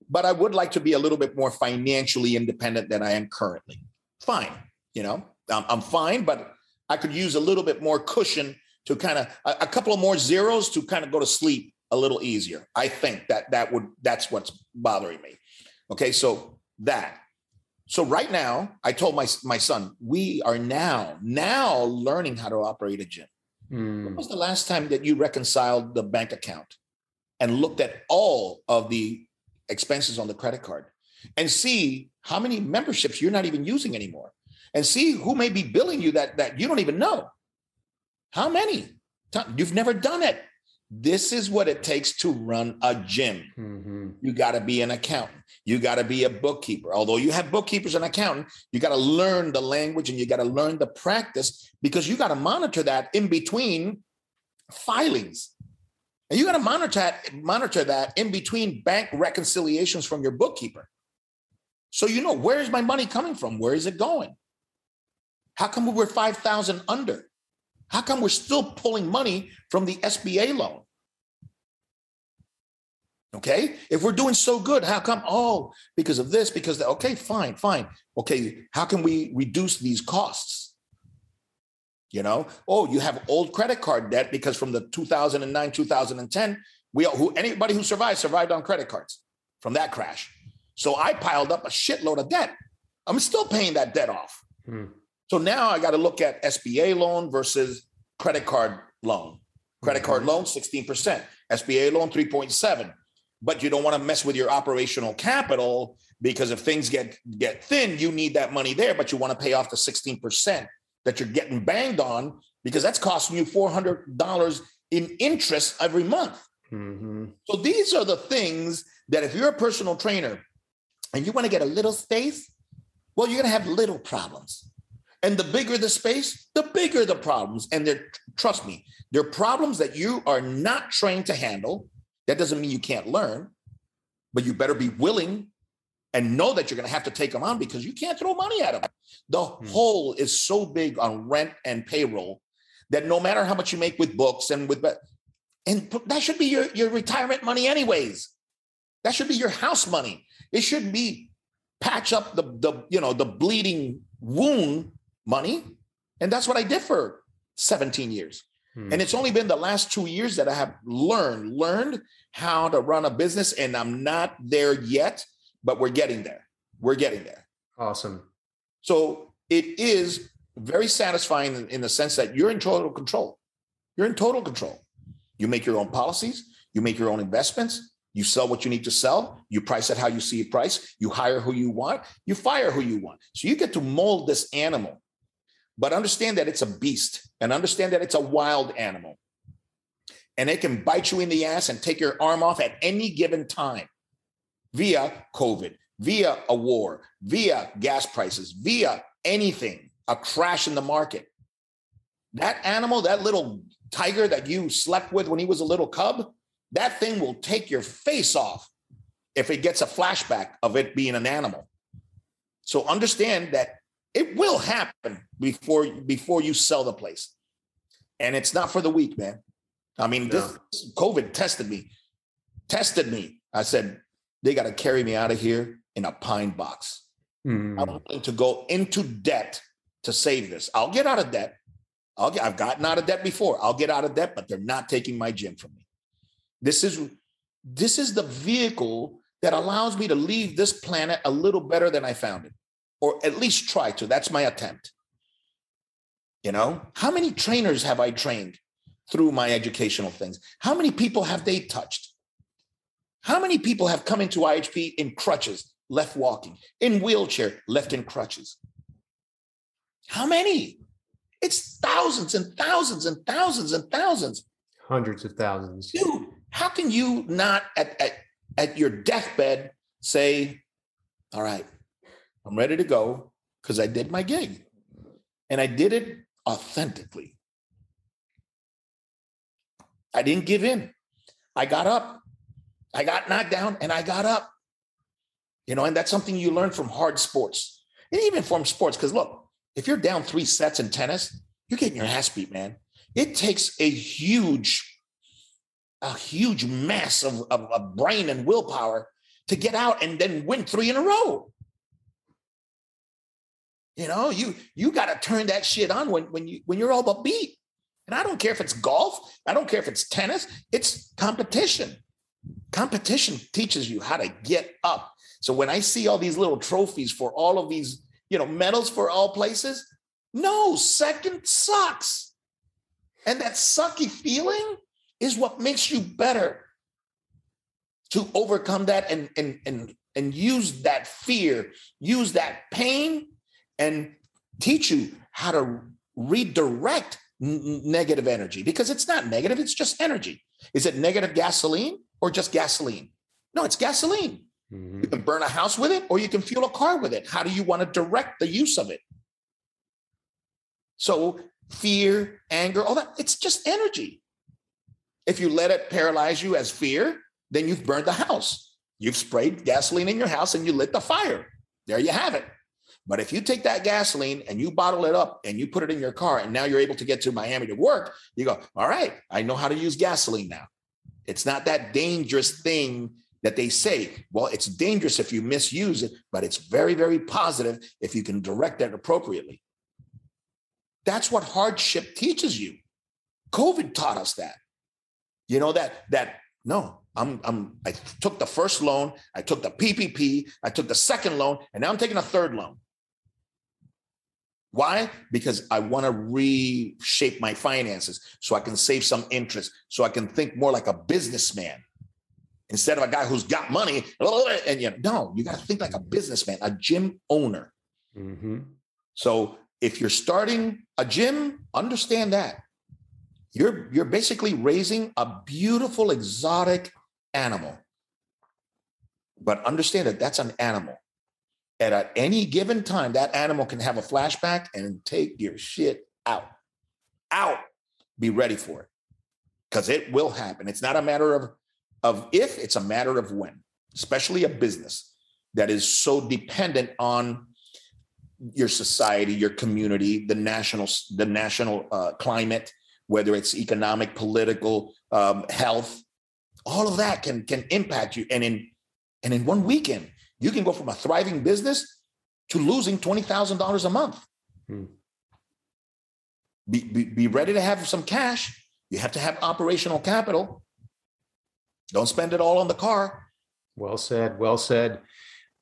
But I would like to be a little bit more financially independent than I am currently. Fine. You know, I'm, I'm fine, but I could use a little bit more cushion to kind of a, a couple of more zeros to kind of go to sleep a little easier. I think that that would that's what's bothering me. Okay, so that. So right now, I told my my son, we are now now learning how to operate a gym. Mm. When was the last time that you reconciled the bank account and looked at all of the expenses on the credit card and see how many memberships you're not even using anymore and see who may be billing you that that you don't even know? How many? You've never done it. This is what it takes to run a gym. Mm-hmm. You got to be an accountant. You got to be a bookkeeper. Although you have bookkeepers and accountant, you got to learn the language and you got to learn the practice because you got to monitor that in between filings. And you got to monitor that, monitor that in between bank reconciliations from your bookkeeper. So you know where is my money coming from? Where is it going? How come we're 5,000 under? How come we're still pulling money from the SBA loan? Okay. If we're doing so good, how come? Oh, because of this, because the, okay, fine, fine. Okay. How can we reduce these costs? You know, oh, you have old credit card debt because from the 2009, 2010, we who anybody who survived survived on credit cards from that crash. So I piled up a shitload of debt. I'm still paying that debt off. Hmm. So now I got to look at SBA loan versus credit card loan. Credit card mm-hmm. loan, 16%. SBA loan, 3.7. But you don't want to mess with your operational capital because if things get get thin, you need that money there, but you want to pay off the 16% that you're getting banged on because that's costing you $400 in interest every month. Mm-hmm. So these are the things that if you're a personal trainer and you want to get a little space, well, you're going to have little problems. And the bigger the space, the bigger the problems. And they're, trust me, they're problems that you are not trained to handle. That doesn't mean you can't learn, but you better be willing and know that you're going to have to take them on because you can't throw money at them. The hmm. hole is so big on rent and payroll that no matter how much you make with books and with And that should be your, your retirement money, anyways. That should be your house money. It should be patch up the, the you know the bleeding wound money. And that's what I did for 17 years. Hmm. And it's only been the last two years that I have learned, learned how to run a business. And I'm not there yet, but we're getting there. We're getting there. Awesome. So it is very satisfying in, in the sense that you're in total control. You're in total control. You make your own policies, you make your own investments, you sell what you need to sell, you price it how you see it price, you hire who you want, you fire who you want. So you get to mold this animal. But understand that it's a beast and understand that it's a wild animal. And it can bite you in the ass and take your arm off at any given time via COVID, via a war, via gas prices, via anything, a crash in the market. That animal, that little tiger that you slept with when he was a little cub, that thing will take your face off if it gets a flashback of it being an animal. So understand that it will happen before before you sell the place. And it's not for the weak, man. I mean, no. this COVID tested me, tested me. I said, they got to carry me out of here in a pine box. Mm. I'm willing to go into debt to save this. I'll get out of debt. I'll get, I've gotten out of debt before. I'll get out of debt, but they're not taking my gym from me. This is this is the vehicle that allows me to leave this planet a little better than I found it, or at least try to. That's my attempt. You know, how many trainers have I trained through my educational things? How many people have they touched? How many people have come into IHP in crutches, left walking, in wheelchair, left in crutches? How many? It's thousands and thousands and thousands and thousands. Hundreds of thousands. Dude, how can you not at, at, at your deathbed say, all right, I'm ready to go because I did my gig and I did it authentically. I didn't give in. I got up. I got knocked down and I got up. You know, and that's something you learn from hard sports and even from sports. Because look, if you're down three sets in tennis, you're getting your ass beat, man. It takes a huge a huge mass of, of, of brain and willpower to get out and then win three in a row. You know, you you got to turn that shit on when when you when you're all but beat. And I don't care if it's golf, I don't care if it's tennis, it's competition. Competition teaches you how to get up. So when I see all these little trophies for all of these, you know, medals for all places, no, second sucks. And that sucky feeling is what makes you better to overcome that and and and and use that fear, use that pain, and teach you how to redirect n- negative energy because it's not negative, it's just energy. Is it negative gasoline or just gasoline? No, it's gasoline. Mm-hmm. You can burn a house with it or you can fuel a car with it. How do you want to direct the use of it? So, fear, anger, all that, it's just energy. If you let it paralyze you as fear, then you've burned the house. You've sprayed gasoline in your house and you lit the fire. There you have it. But if you take that gasoline and you bottle it up and you put it in your car and now you're able to get to Miami to work, you go, all right, I know how to use gasoline now. It's not that dangerous thing that they say. Well, it's dangerous if you misuse it, but it's very, very positive if you can direct it appropriately. That's what hardship teaches you. COVID taught us that. You know that that no, I'm I'm I took the first loan, I took the PPP, I took the second loan, and now I'm taking a third loan. Why? Because I want to reshape my finances so I can save some interest, so I can think more like a businessman instead of a guy who's got money. And you know, no, you got to think like a businessman, a gym owner. Mm-hmm. So if you're starting a gym, understand that you're you're basically raising a beautiful exotic animal but understand that that's an animal and at any given time that animal can have a flashback and take your shit out. Out. Be ready for it. Because it will happen. It's not a matter of of if it's a matter of when. Especially a business that is so dependent on your society your community the national the national uh, climate whether it's economic, political, um, health, all of that can can impact you. And in and in one weekend, you can go from a thriving business to losing twenty thousand dollars a month. Hmm. Be, be, be ready to have some cash. You have to have operational capital. Don't spend it all on the car. Well said. Well said.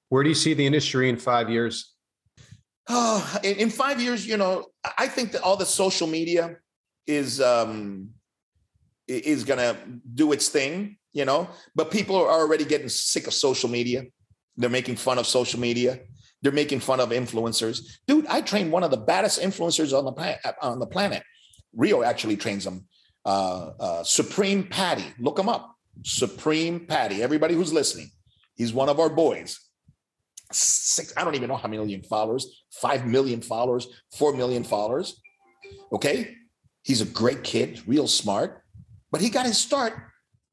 Where do you see the industry in five years? Oh, in, in five years, you know, I think that all the social media is um, is going to do its thing, you know. But people are already getting sick of social media. They're making fun of social media. They're making fun of influencers. Dude, I trained one of the baddest influencers on the on the planet. Rio actually trains them. Uh, uh, Supreme Patty, look him up. Supreme Patty. Everybody who's listening, he's one of our boys. Six, I don't even know how many million followers, five million followers, four million followers. Okay. He's a great kid, real smart, but he got his start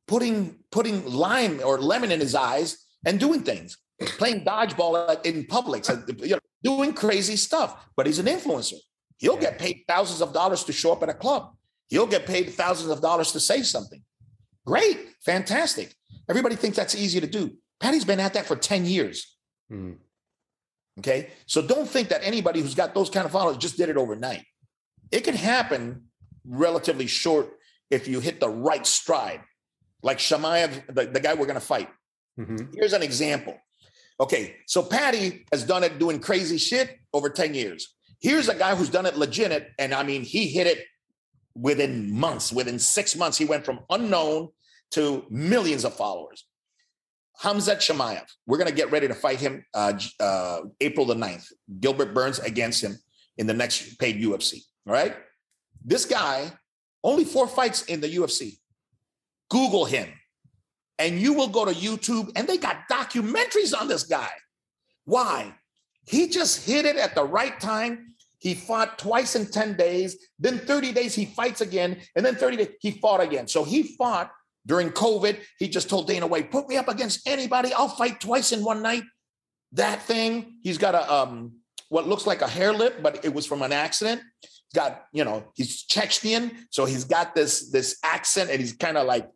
putting putting lime or lemon in his eyes and doing things, playing dodgeball in public, you know, doing crazy stuff. But he's an influencer. He'll yeah. get paid thousands of dollars to show up at a club. He'll get paid thousands of dollars to say something. Great, fantastic. Everybody thinks that's easy to do. Patty's been at that for 10 years. Mm. Okay. So don't think that anybody who's got those kind of followers just did it overnight. It can happen relatively short if you hit the right stride, like Chimaev, the, the guy we're going to fight. Mm-hmm. Here's an example. Okay, so Patty has done it doing crazy shit over 10 years. Here's a guy who's done it legit, and I mean, he hit it within months, within six months. He went from unknown to millions of followers. Hamzat Chimaev, we're going to get ready to fight him uh, uh, April the 9th. Gilbert Burns against him in the next paid UFC. All right. This guy, only four fights in the UFC. Google him, and you will go to YouTube, and they got documentaries on this guy. Why? He just hit it at the right time. He fought twice in 10 days. Then 30 days, he fights again. And then 30 days, he fought again. So he fought during COVID. He just told Dana White, put me up against anybody. I'll fight twice in one night. That thing, he's got a um, what looks like a hair lip, but it was from an accident got you know he's Chechenian, so he's got this this accent, and he's kind of like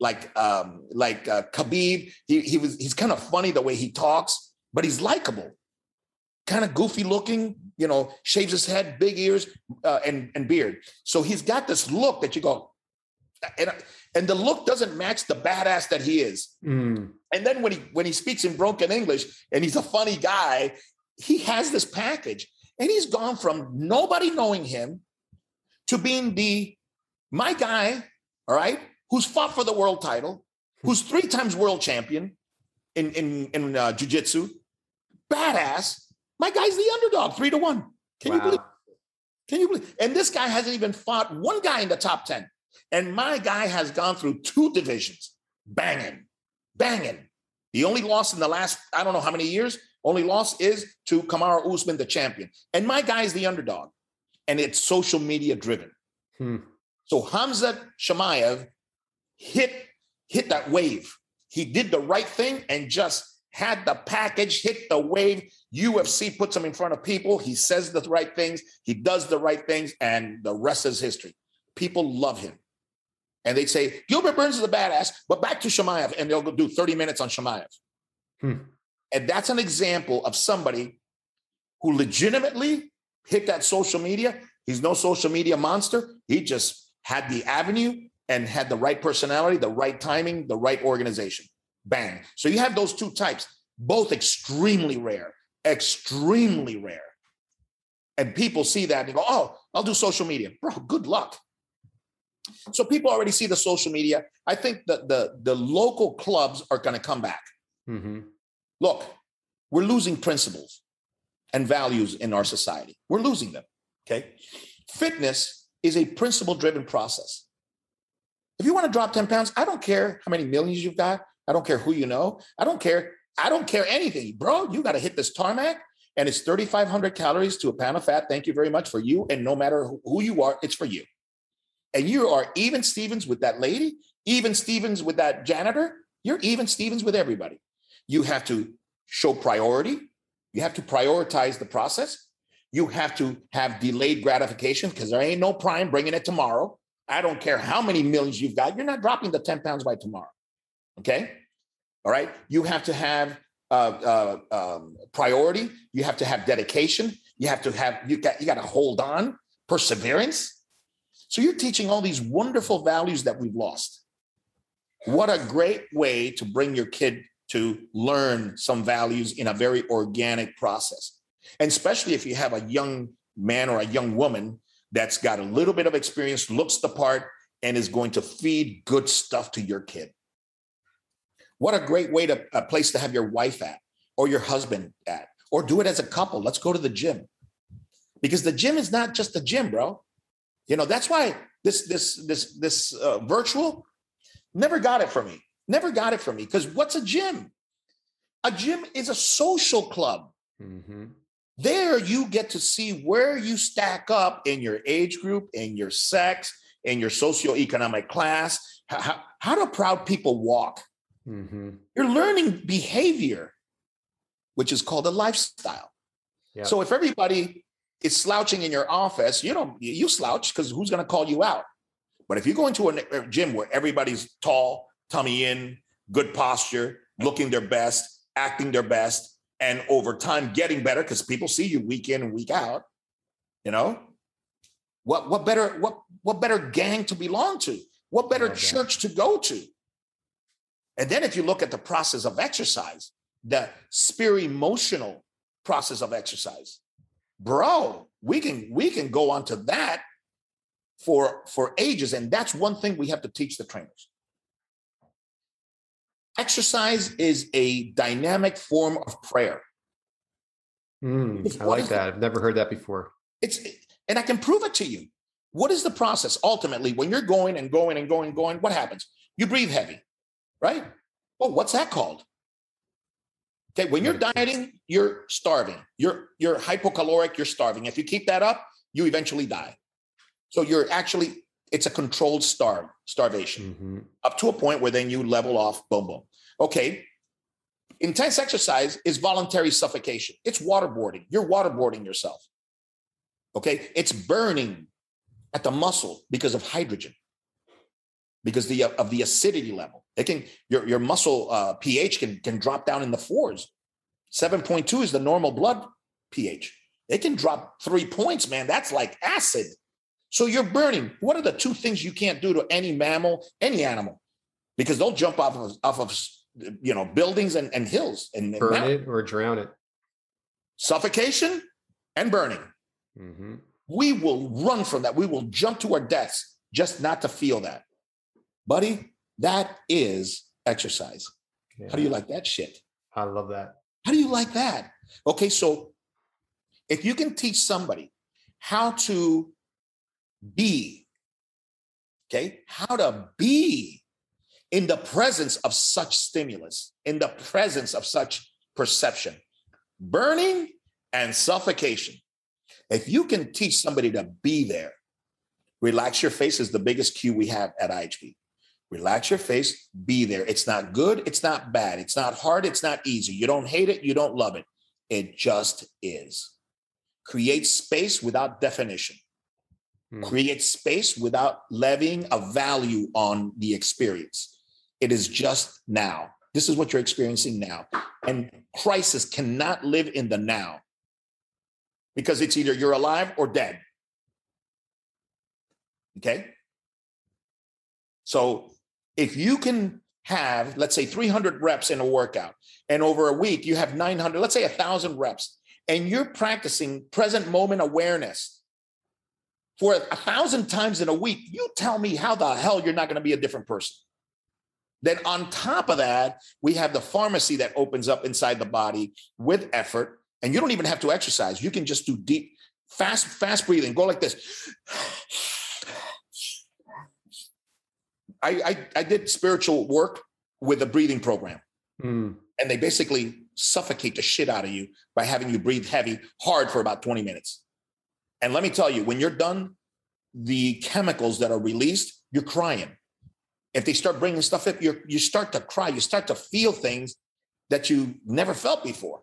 like um like uh, Khabib. He he was he's kind of funny the way he talks, but he's likable. Kind of goofy looking, you know, shaves his head, big ears, uh, and and beard. So he's got this look that you go, and and the look doesn't match the badass that he is. Mm. And then when he when he speaks in broken English and he's a funny guy, he has this package. And he's gone from nobody knowing him to being the my guy, all right, who's fought for the world title, who's three times world champion in in in uh, jujitsu, badass. My guy's the underdog, three to one. Can wow. you believe? Can you believe? And this guy hasn't even fought one guy in the top ten. And my guy has gone through two divisions, banging, banging. The only loss in the last I don't know how many years only loss is to Kamaru Usman, the champion. And my guy is the underdog. And it's social media driven. Hmm. So Hamza Chimaev hit, hit that wave. He did the right thing and just had the package, hit the wave. UFC puts him in front of people. He says the right things. He does the right things. And the rest is history. People love him. And they say, Gilbert Burns is a badass, but back to Chimaev. And they'll do 30 minutes on Chimaev. Hmm. And that's an example of somebody who legitimately hit that social media. He's no social media monster. He just had the avenue and had the right personality, the right timing, the right organization. Bang. So you have those two types, both extremely rare, extremely rare. And people see that and they go, oh, I'll do social media. Bro, good luck. So people already see the social media. I think that the, the local clubs are going to come back. Mm-hmm. Look, we're losing principles and values in our society. We're losing them. Okay. Fitness is a principle driven process. If you want to drop 10 pounds, I don't care how many millions you've got. I don't care who you know. I don't care. I don't care anything, bro. You got to hit this tarmac and it's 3,500 calories to a pound of fat. Thank you very much for you. And no matter who you are, it's for you. And you are even Stevens with that lady, even Stevens with that janitor. You're even Stevens with everybody. You have to show priority. You have to prioritize the process. You have to have delayed gratification because there ain't no prime bringing it tomorrow. I don't care how many millions you've got, you're not dropping the 10 pounds by tomorrow. Okay. All right. You have to have uh, uh, um, priority. You have to have dedication. You have to have, you got, you got to hold on, perseverance. So you're teaching all these wonderful values that we've lost. What a great way to bring your kid to learn some values in a very organic process. And especially if you have a young man or a young woman that's got a little bit of experience, looks the part, and is going to feed good stuff to your kid. What a great way to a place to have your wife at or your husband at, or do it as a couple. Let's go to the gym. Because the gym is not just a gym, bro. You know, that's why this this this this uh, virtual never got it for me. Never got it for me because what's a gym? A gym is a social club. Mm-hmm. There you get to see where you stack up in your age group, in your sex, in your socioeconomic class. How, how do proud people walk? Mm-hmm. You're learning behavior, which is called a lifestyle. So if everybody is slouching in your office, you don't you slouch because who's going to call you out? But if you go into a gym where everybody's tall, tummy in, good posture, looking their best, acting their best, and over time getting better because people see you week in and week out, you know, what what better what what better gang to belong to? What better church to go to? And then if you look at the process of exercise, the spirit emotional process of exercise, bro, we can we can go on to that for for ages and that's one thing we have to teach the trainers exercise is a dynamic form of prayer. Mm, i like that. I've never heard that before. It's and i can prove it to you. What is the process? Ultimately when you're going and going and going and going what happens? You breathe heavy right? Well what's that called? Okay when you're dieting you're starving. You're you're hypocaloric you're starving. If you keep that up you eventually die. So you're actually, it's a controlled starve, starvation mm-hmm. up to a point where then you level off, boom, boom. Okay. Intense exercise is voluntary suffocation. It's waterboarding. You're waterboarding yourself. Okay. It's burning at the muscle because of hydrogen, because the, of the acidity level. It can, your, your muscle uh, pH can, can drop down in the fours. 7.2 is the normal blood pH. It can drop three points, man. That's like acid. So you're burning. What are the two things you can't do to any mammal, any animal? Because they'll jump off of off of you know buildings and, and hills and, burn and it or drown it. Suffocation and burning. Mm-hmm. We will run from that. We will jump to our deaths just not to feel that. Buddy, that is exercise. Yeah. How do you like that shit? I love that. How do you like that? Okay, so if you can teach somebody how to be. Okay, how to be in the presence of such stimulus, in the presence of such perception, burning and suffocation. If you can teach somebody to be there, relax your face is the biggest cue we have at IHP. Relax your face, be there. It's not good, it's not bad, it's not hard, it's not easy. You don't hate it, you don't love it. It just is. Create space without definition mm. create space without levying a value on the experience. It is just now. This is what you're experiencing now. And crisis cannot live in the now because it's either you're alive or dead. Okay? So if you can have, let's say, 300 reps in a workout, and over a week you have 900, let's say 1,000 reps, and you're practicing present moment awareness for a thousand times in a week, you tell me how the hell you're not going to be a different person. Then on top of that, we have the pharmacy that opens up inside the body with effort, and you don't even have to exercise. You can just do deep, fast, fast breathing. Go like this. I, I, I did spiritual work with a breathing program. Mm. And they basically suffocate the shit out of you by having you breathe heavy, hard for about 20 minutes. And let me tell you, when you're done, the chemicals that are released, you're crying. If they start bringing stuff up, you you start to cry. You start to feel things that you never felt before.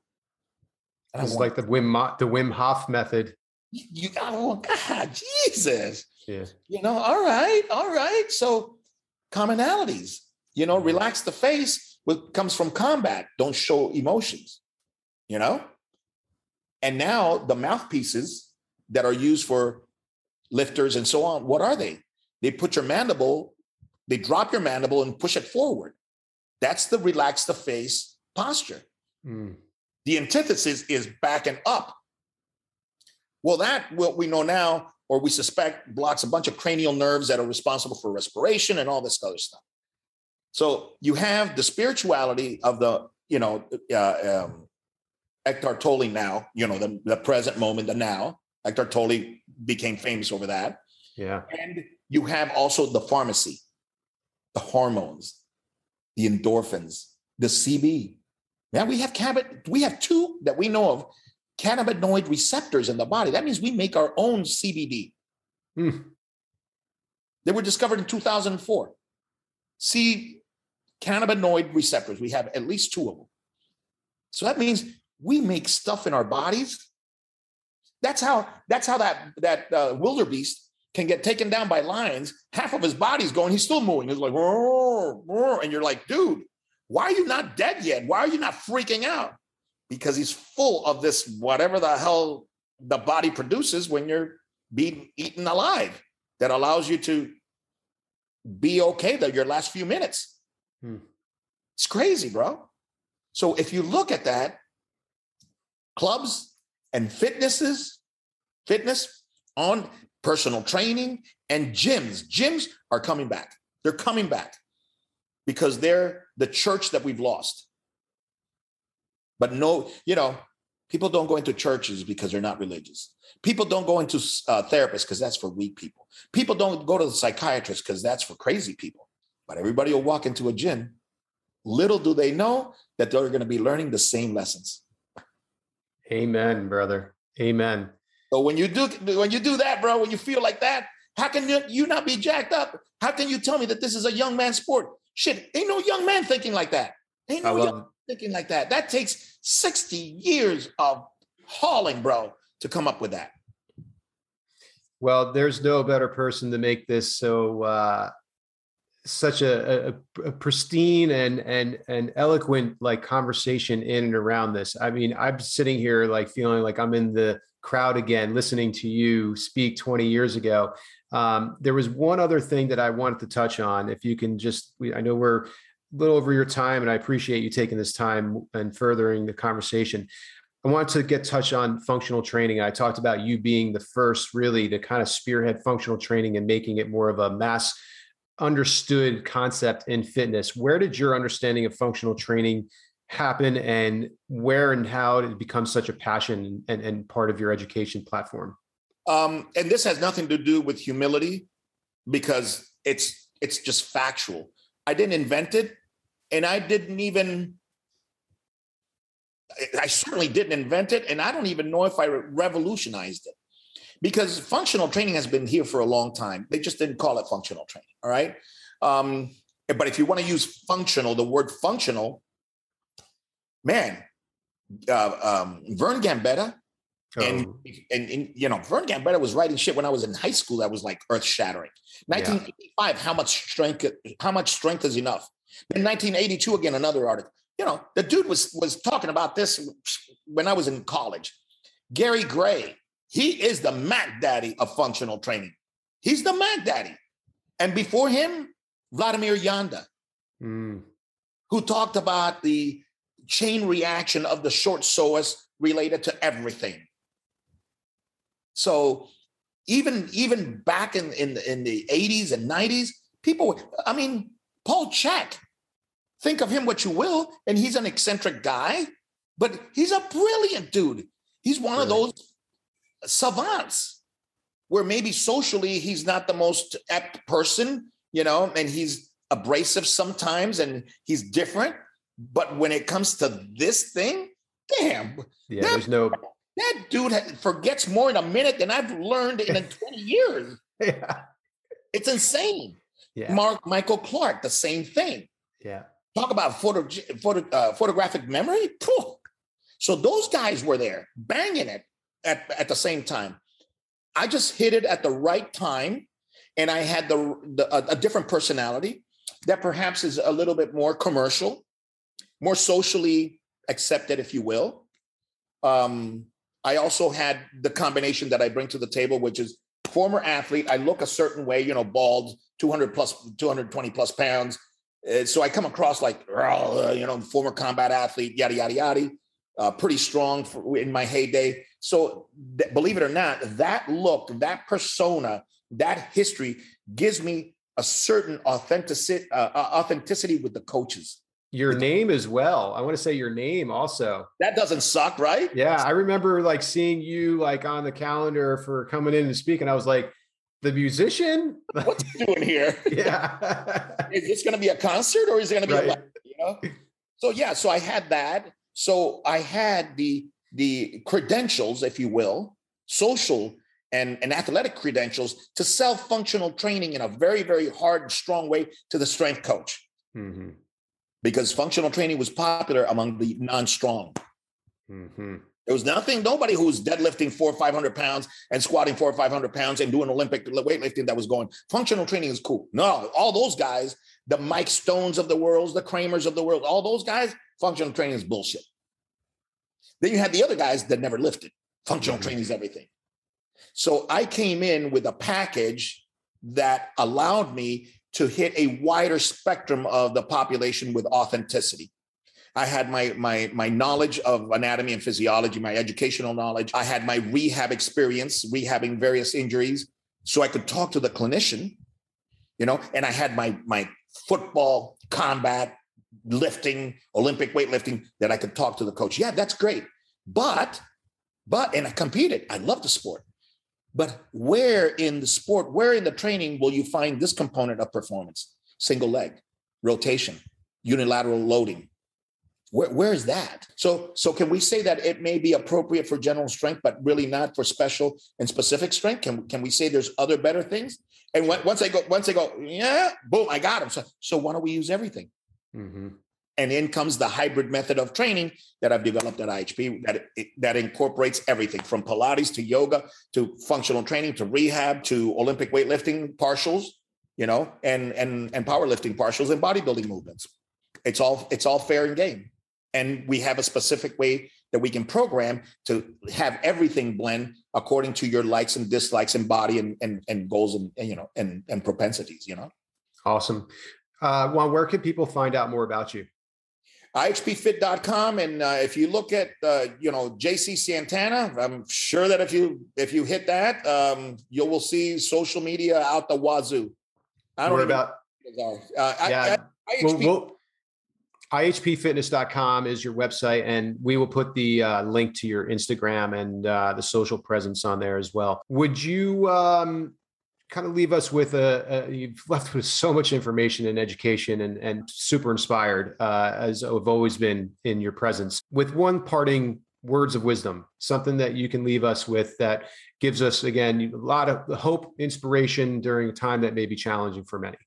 And it's like the Wim the Wim Hof method. You got oh God, Jesus! Yeah. You know, all right, all right. So commonalities, you know, Mm-hmm. relax the face what comes from combat. Don't show emotions, you know? And now the mouthpieces that are used for lifters and so on, what are they? They put your mandible, they drop your mandible and push it forward. That's the relax the face posture. Mm. The antithesis is backing up. Well, that what we know now, or we suspect, blocks a bunch of cranial nerves that are responsible for respiration and all this other stuff. So you have the spirituality of the, you know, uh, um, Eckhart Tolle now, you know, the, the present moment, the now. Eckhart Tolle became famous over that. Yeah. And you have also the pharmacy, the hormones, the endorphins, the CB. Now we have cannabis, we have two that we know of cannabinoid receptors in the body. That means we make our own CBD. Mm. They were discovered in 2004. See, cannabinoid receptors. We have at least two of them. So that means we make stuff in our bodies. That's how. That's how that that uh, wildebeest can get taken down by lions. Half of his body's going. He's still moving. He's like, "Roar, roar," and you're like, dude, why are you not dead yet? Why are you not freaking out? Because he's full of this whatever the hell the body produces when you're being eaten alive. That allows you to be okay though your last few minutes. Hmm. It's crazy, bro. So if you look at that, clubs and fitnesses, fitness on personal training and gyms, gyms are coming back. They're coming back because they're the church that we've lost. But no, you know, people don't go into churches because they're not religious. People don't go into uh, therapists because that's for weak people. People don't go to the psychiatrist because that's for crazy people. But everybody will walk into a gym. Little do they know that they're going to be learning the same lessons. Amen, brother. Amen. So when you do when you do that, bro, when you feel like that, how can you, you not be jacked up? How can you tell me that this is a young man sport? Shit, ain't no young man thinking like that. Ain't no young thinking like that. That takes 60 years of hauling, bro, to come up with that. Well, there's no better person to make this so uh, such a, a, a pristine and and and eloquent like conversation in and around this. I mean, I'm sitting here like feeling like I'm in the crowd again, listening to you speak 20 years ago. Um, there was one other thing that I wanted to touch on. If you can just, we, I know we're a little over your time, and I appreciate you taking this time and furthering the conversation. I wanted to get touch on functional training. I talked about you being the first really to kind of spearhead functional training and making it more of a mass understood concept in fitness. Where did your understanding of functional training happen and where and how did it become such a passion and, and part of your education platform? Um, and this has nothing to do with humility because it's it's just factual. I didn't invent it, and I didn't even I certainly didn't invent it, and I don't even know if I revolutionized it because functional training has been here for a long time. They just didn't call it functional training. All right. Um, but if you want to use functional, the word functional, man, uh, um, Vern Gambetta, and, Oh, and, and you know, Vern Gambetta was writing shit when I was in high school that was like earth shattering. 1985, how much strength? How much strength is enough? Then 1982, again, another article. You know, the dude was was talking about this when I was in college. Gary Gray, he is the Mac Daddy of functional training. He's the Mac Daddy, and before him, Vladimir Janda, mm, who talked about the chain reaction of the short psoas related to everything. So even even back in in the, in the 80s and 90s, people. I mean, Paul Chek. Think of him what you will, and he's an eccentric guy, but he's a brilliant dude. He's one of those savants where maybe socially he's not the most apt person, you know, and he's abrasive sometimes and he's different. But when it comes to this thing, damn, yeah, that- there's no. that dude forgets more in a minute than I've learned in 20 years. Yeah, It's insane. yeah, Mark Michael Clark, the same thing. yeah. Talk about photo, photo uh, photographic memory. Phew. So those guys were there banging it at, at the same time. I just hit it at the right time and I had the, the a, a different personality that perhaps is a little bit more commercial, more socially accepted, if you will. Um, I also had the combination that I bring to the table, which is former athlete. I look a certain way, you know, bald, 200 plus, 220 plus pounds. Uh, so I come across like, you know, former combat athlete, yada, yada, yada, uh, pretty strong for, in my heyday. So th- believe it or not, that look, that persona, that history gives me a certain authenticity, uh, uh, authenticity with the coaches. Your name as well. I want to say your name also. That doesn't suck, right? Yeah, I remember like seeing you like on the calendar for coming in and speaking. I was like, the musician. What's he doing here? yeah. is this going to be a concert or is it going to be right. a you know? So yeah, so I had that. So I had the the credentials, if you will, social and, and athletic credentials to sell functional training in a very, very hard, strong way to the strength coach. Mm-hmm. Because functional training was popular among the non-strong. Mm-hmm. There was nothing, nobody who was deadlifting four or 500 pounds and squatting four or 500 pounds and doing Olympic weightlifting that was going, functional training is cool. No, all those guys, the Mike Stones of the world, the Kraemers of the world, all those guys, functional training is bullshit. Then you had the other guys that never lifted. Functional mm-hmm. training is everything. So I came in with a package that allowed me to hit a wider spectrum of the population with authenticity. I had my my my knowledge of anatomy and physiology, my educational knowledge. I had my rehab experience, rehabbing various injuries, so I could talk to the clinician, you know. And I had my my football, combat, lifting, Olympic weightlifting that I could talk to the coach. Yeah, that's great, but but and I competed. I love the sport, but where in the sport, where in the training will you find this component of performance? Single leg, rotation, unilateral loading. Where, where is that? So, so can we say that it may be appropriate for general strength, but really not for special and specific strength? Can, can we say there's other better things? And when, once I go, once I go, yeah, boom, I got them. So, so why don't we use everything? Mm-hmm. And in comes the hybrid method of training that I've developed at IHP that, that incorporates everything from Pilates to yoga to functional training to rehab to Olympic weightlifting partials, you know, and and and powerlifting partials and bodybuilding movements. It's all it's all fair and game. And we have a specific way that we can program to have everything blend according to your likes and dislikes and body and and, and goals and, and you know and and propensities, you know. Awesome. Uh, Juan, where can people find out more about you? ihpfit.com and uh, if you look at uh, you know jc santana i'm sure that if you if you hit that um, you will see social media out the wazoo i don't know about uh, yeah I, I, well, ihpfitness.com is your website and we will put the uh, link to your instagram and uh, the social presence on there as well would you um, kind of leave us with a, a, you've left with so much information and education and, and super inspired uh, as I've always been in your presence with one parting words of wisdom, something that you can leave us with that gives us again a lot of hope, inspiration during a time that may be challenging for many.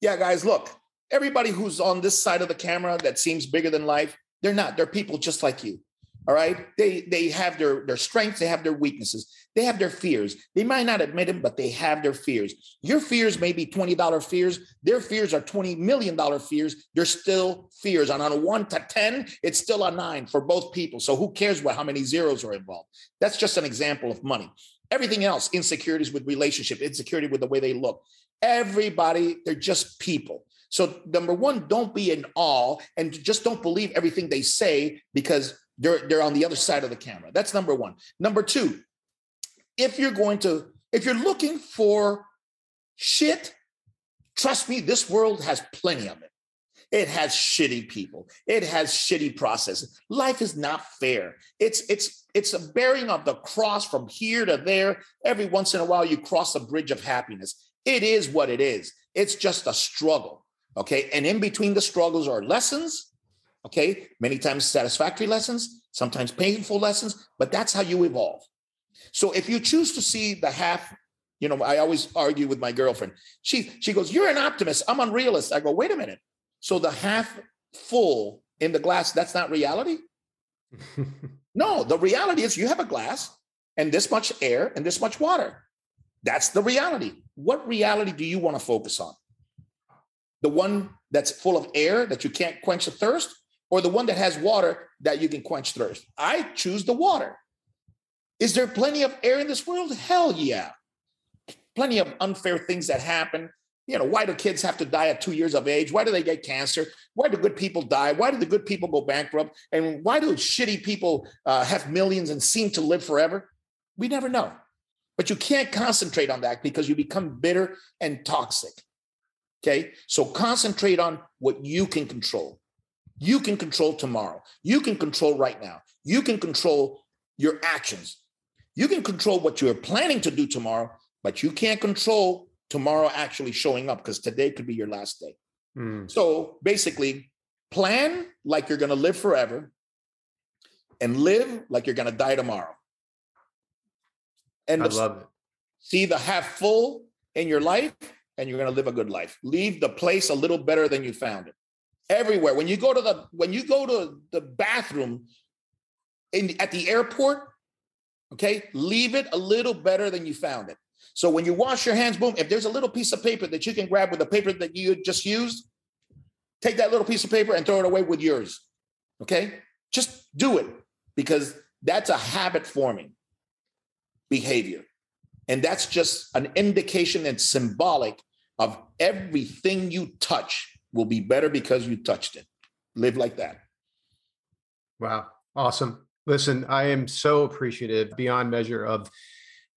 Yeah, guys, look, everybody who's on this side of the camera that seems bigger than life, they're not. They're people just like you. All right. They they have their their strengths, they have their weaknesses, they have their fears. They might not admit them, but they have their fears. Your fears may be $20 fears. Their fears are $20 million fears. They're still fears. And on a one to 10, it's still a nine for both people. So who cares what how many zeros are involved? That's just an example of money. Everything else, insecurities with relationship, insecurity with the way they look. Everybody, they're just people. So number one, don't be in awe and just don't believe everything they say because they're, they're on the other side of the camera. That's number one. Number two, if you're going to, if you're looking for shit, trust me, this world has plenty of it. It has shitty people. It has shitty processes. Life is not fair. It's it's it's a bearing of the cross from here to there. Every once in a while, you cross a bridge of happiness. It is what it is. It's just a struggle. Okay. And in between the struggles are lessons Okay. Many times satisfactory lessons, sometimes painful lessons, but that's how you evolve. So if you choose to see the half, you know, I always argue with my girlfriend. She she goes, You're an optimist. I'm unrealist. I go, wait a minute. So the half full in the glass, that's not reality? no, the reality is you have a glass and this much air and this much water. That's the reality. what reality do you want to focus on? The one that's full of air that you can't quench the thirst, or the one that has water that you can quench thirst? I choose the water. Is there plenty of air in this world? Hell yeah. Plenty of unfair things that happen. You know, why do kids have to die at two years of age? Why do they get cancer? Why do good people die? Why do the good people go bankrupt? And why do shitty people uh, have millions and seem to live forever? We never know. But you can't concentrate on that because you become bitter and toxic. Okay. So concentrate on what you can control. You can control tomorrow. You can control right now. You can control your actions. You can control what you're planning to do tomorrow, but you can't control tomorrow actually showing up because today could be your last day. Mm. So basically, plan like you're going to live forever and live like you're going to die tomorrow. And I love it. See the half full in your life, and you're going to live a good life. Leave the place a little better than you found it. Everywhere. When you go to the when you go to the bathroom in at the airport, okay, leave it a little better than you found it. So when you wash your hands, boom, if there's a little piece of paper that you can grab with the paper that you just used, take that little piece of paper and throw it away with yours. Okay? Just do it because that's a habit forming behavior. And that's just an indication and symbolic of everything you touch will be better because you touched it. Live like that. Wow. Awesome. Listen, I am so appreciative beyond measure of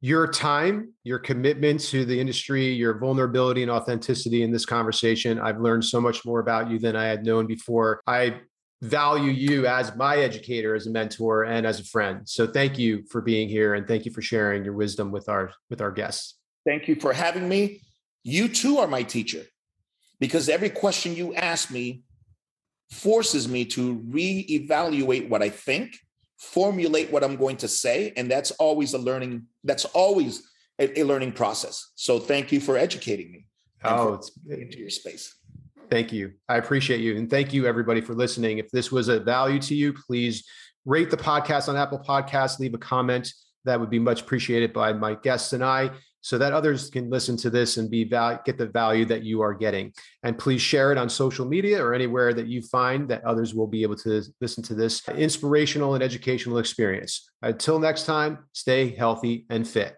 your time, your commitment to the industry, your vulnerability and authenticity in this conversation. I've learned so much more about you than I had known before. I value you as my educator, as a mentor, and as a friend. So thank you for being here and thank you for sharing your wisdom with our with our guests. Thank you for having me. You too are my teacher because every question you ask me forces me to reevaluate what I think, formulate what I'm going to say, and that's always a learning. That's always a, a learning process. So thank you for educating me. Oh, it's into your space. Thank you. I appreciate you. And thank you, everybody, for listening. If this was a value to you, please rate the podcast on Apple Podcasts, leave a comment. That would be much appreciated by my guests and I so that others can listen to this and be val- get the value that you are getting. And please share it on social media or anywhere that you find that others will be able to listen to this inspirational and educational experience. Until next time, stay healthy and fit.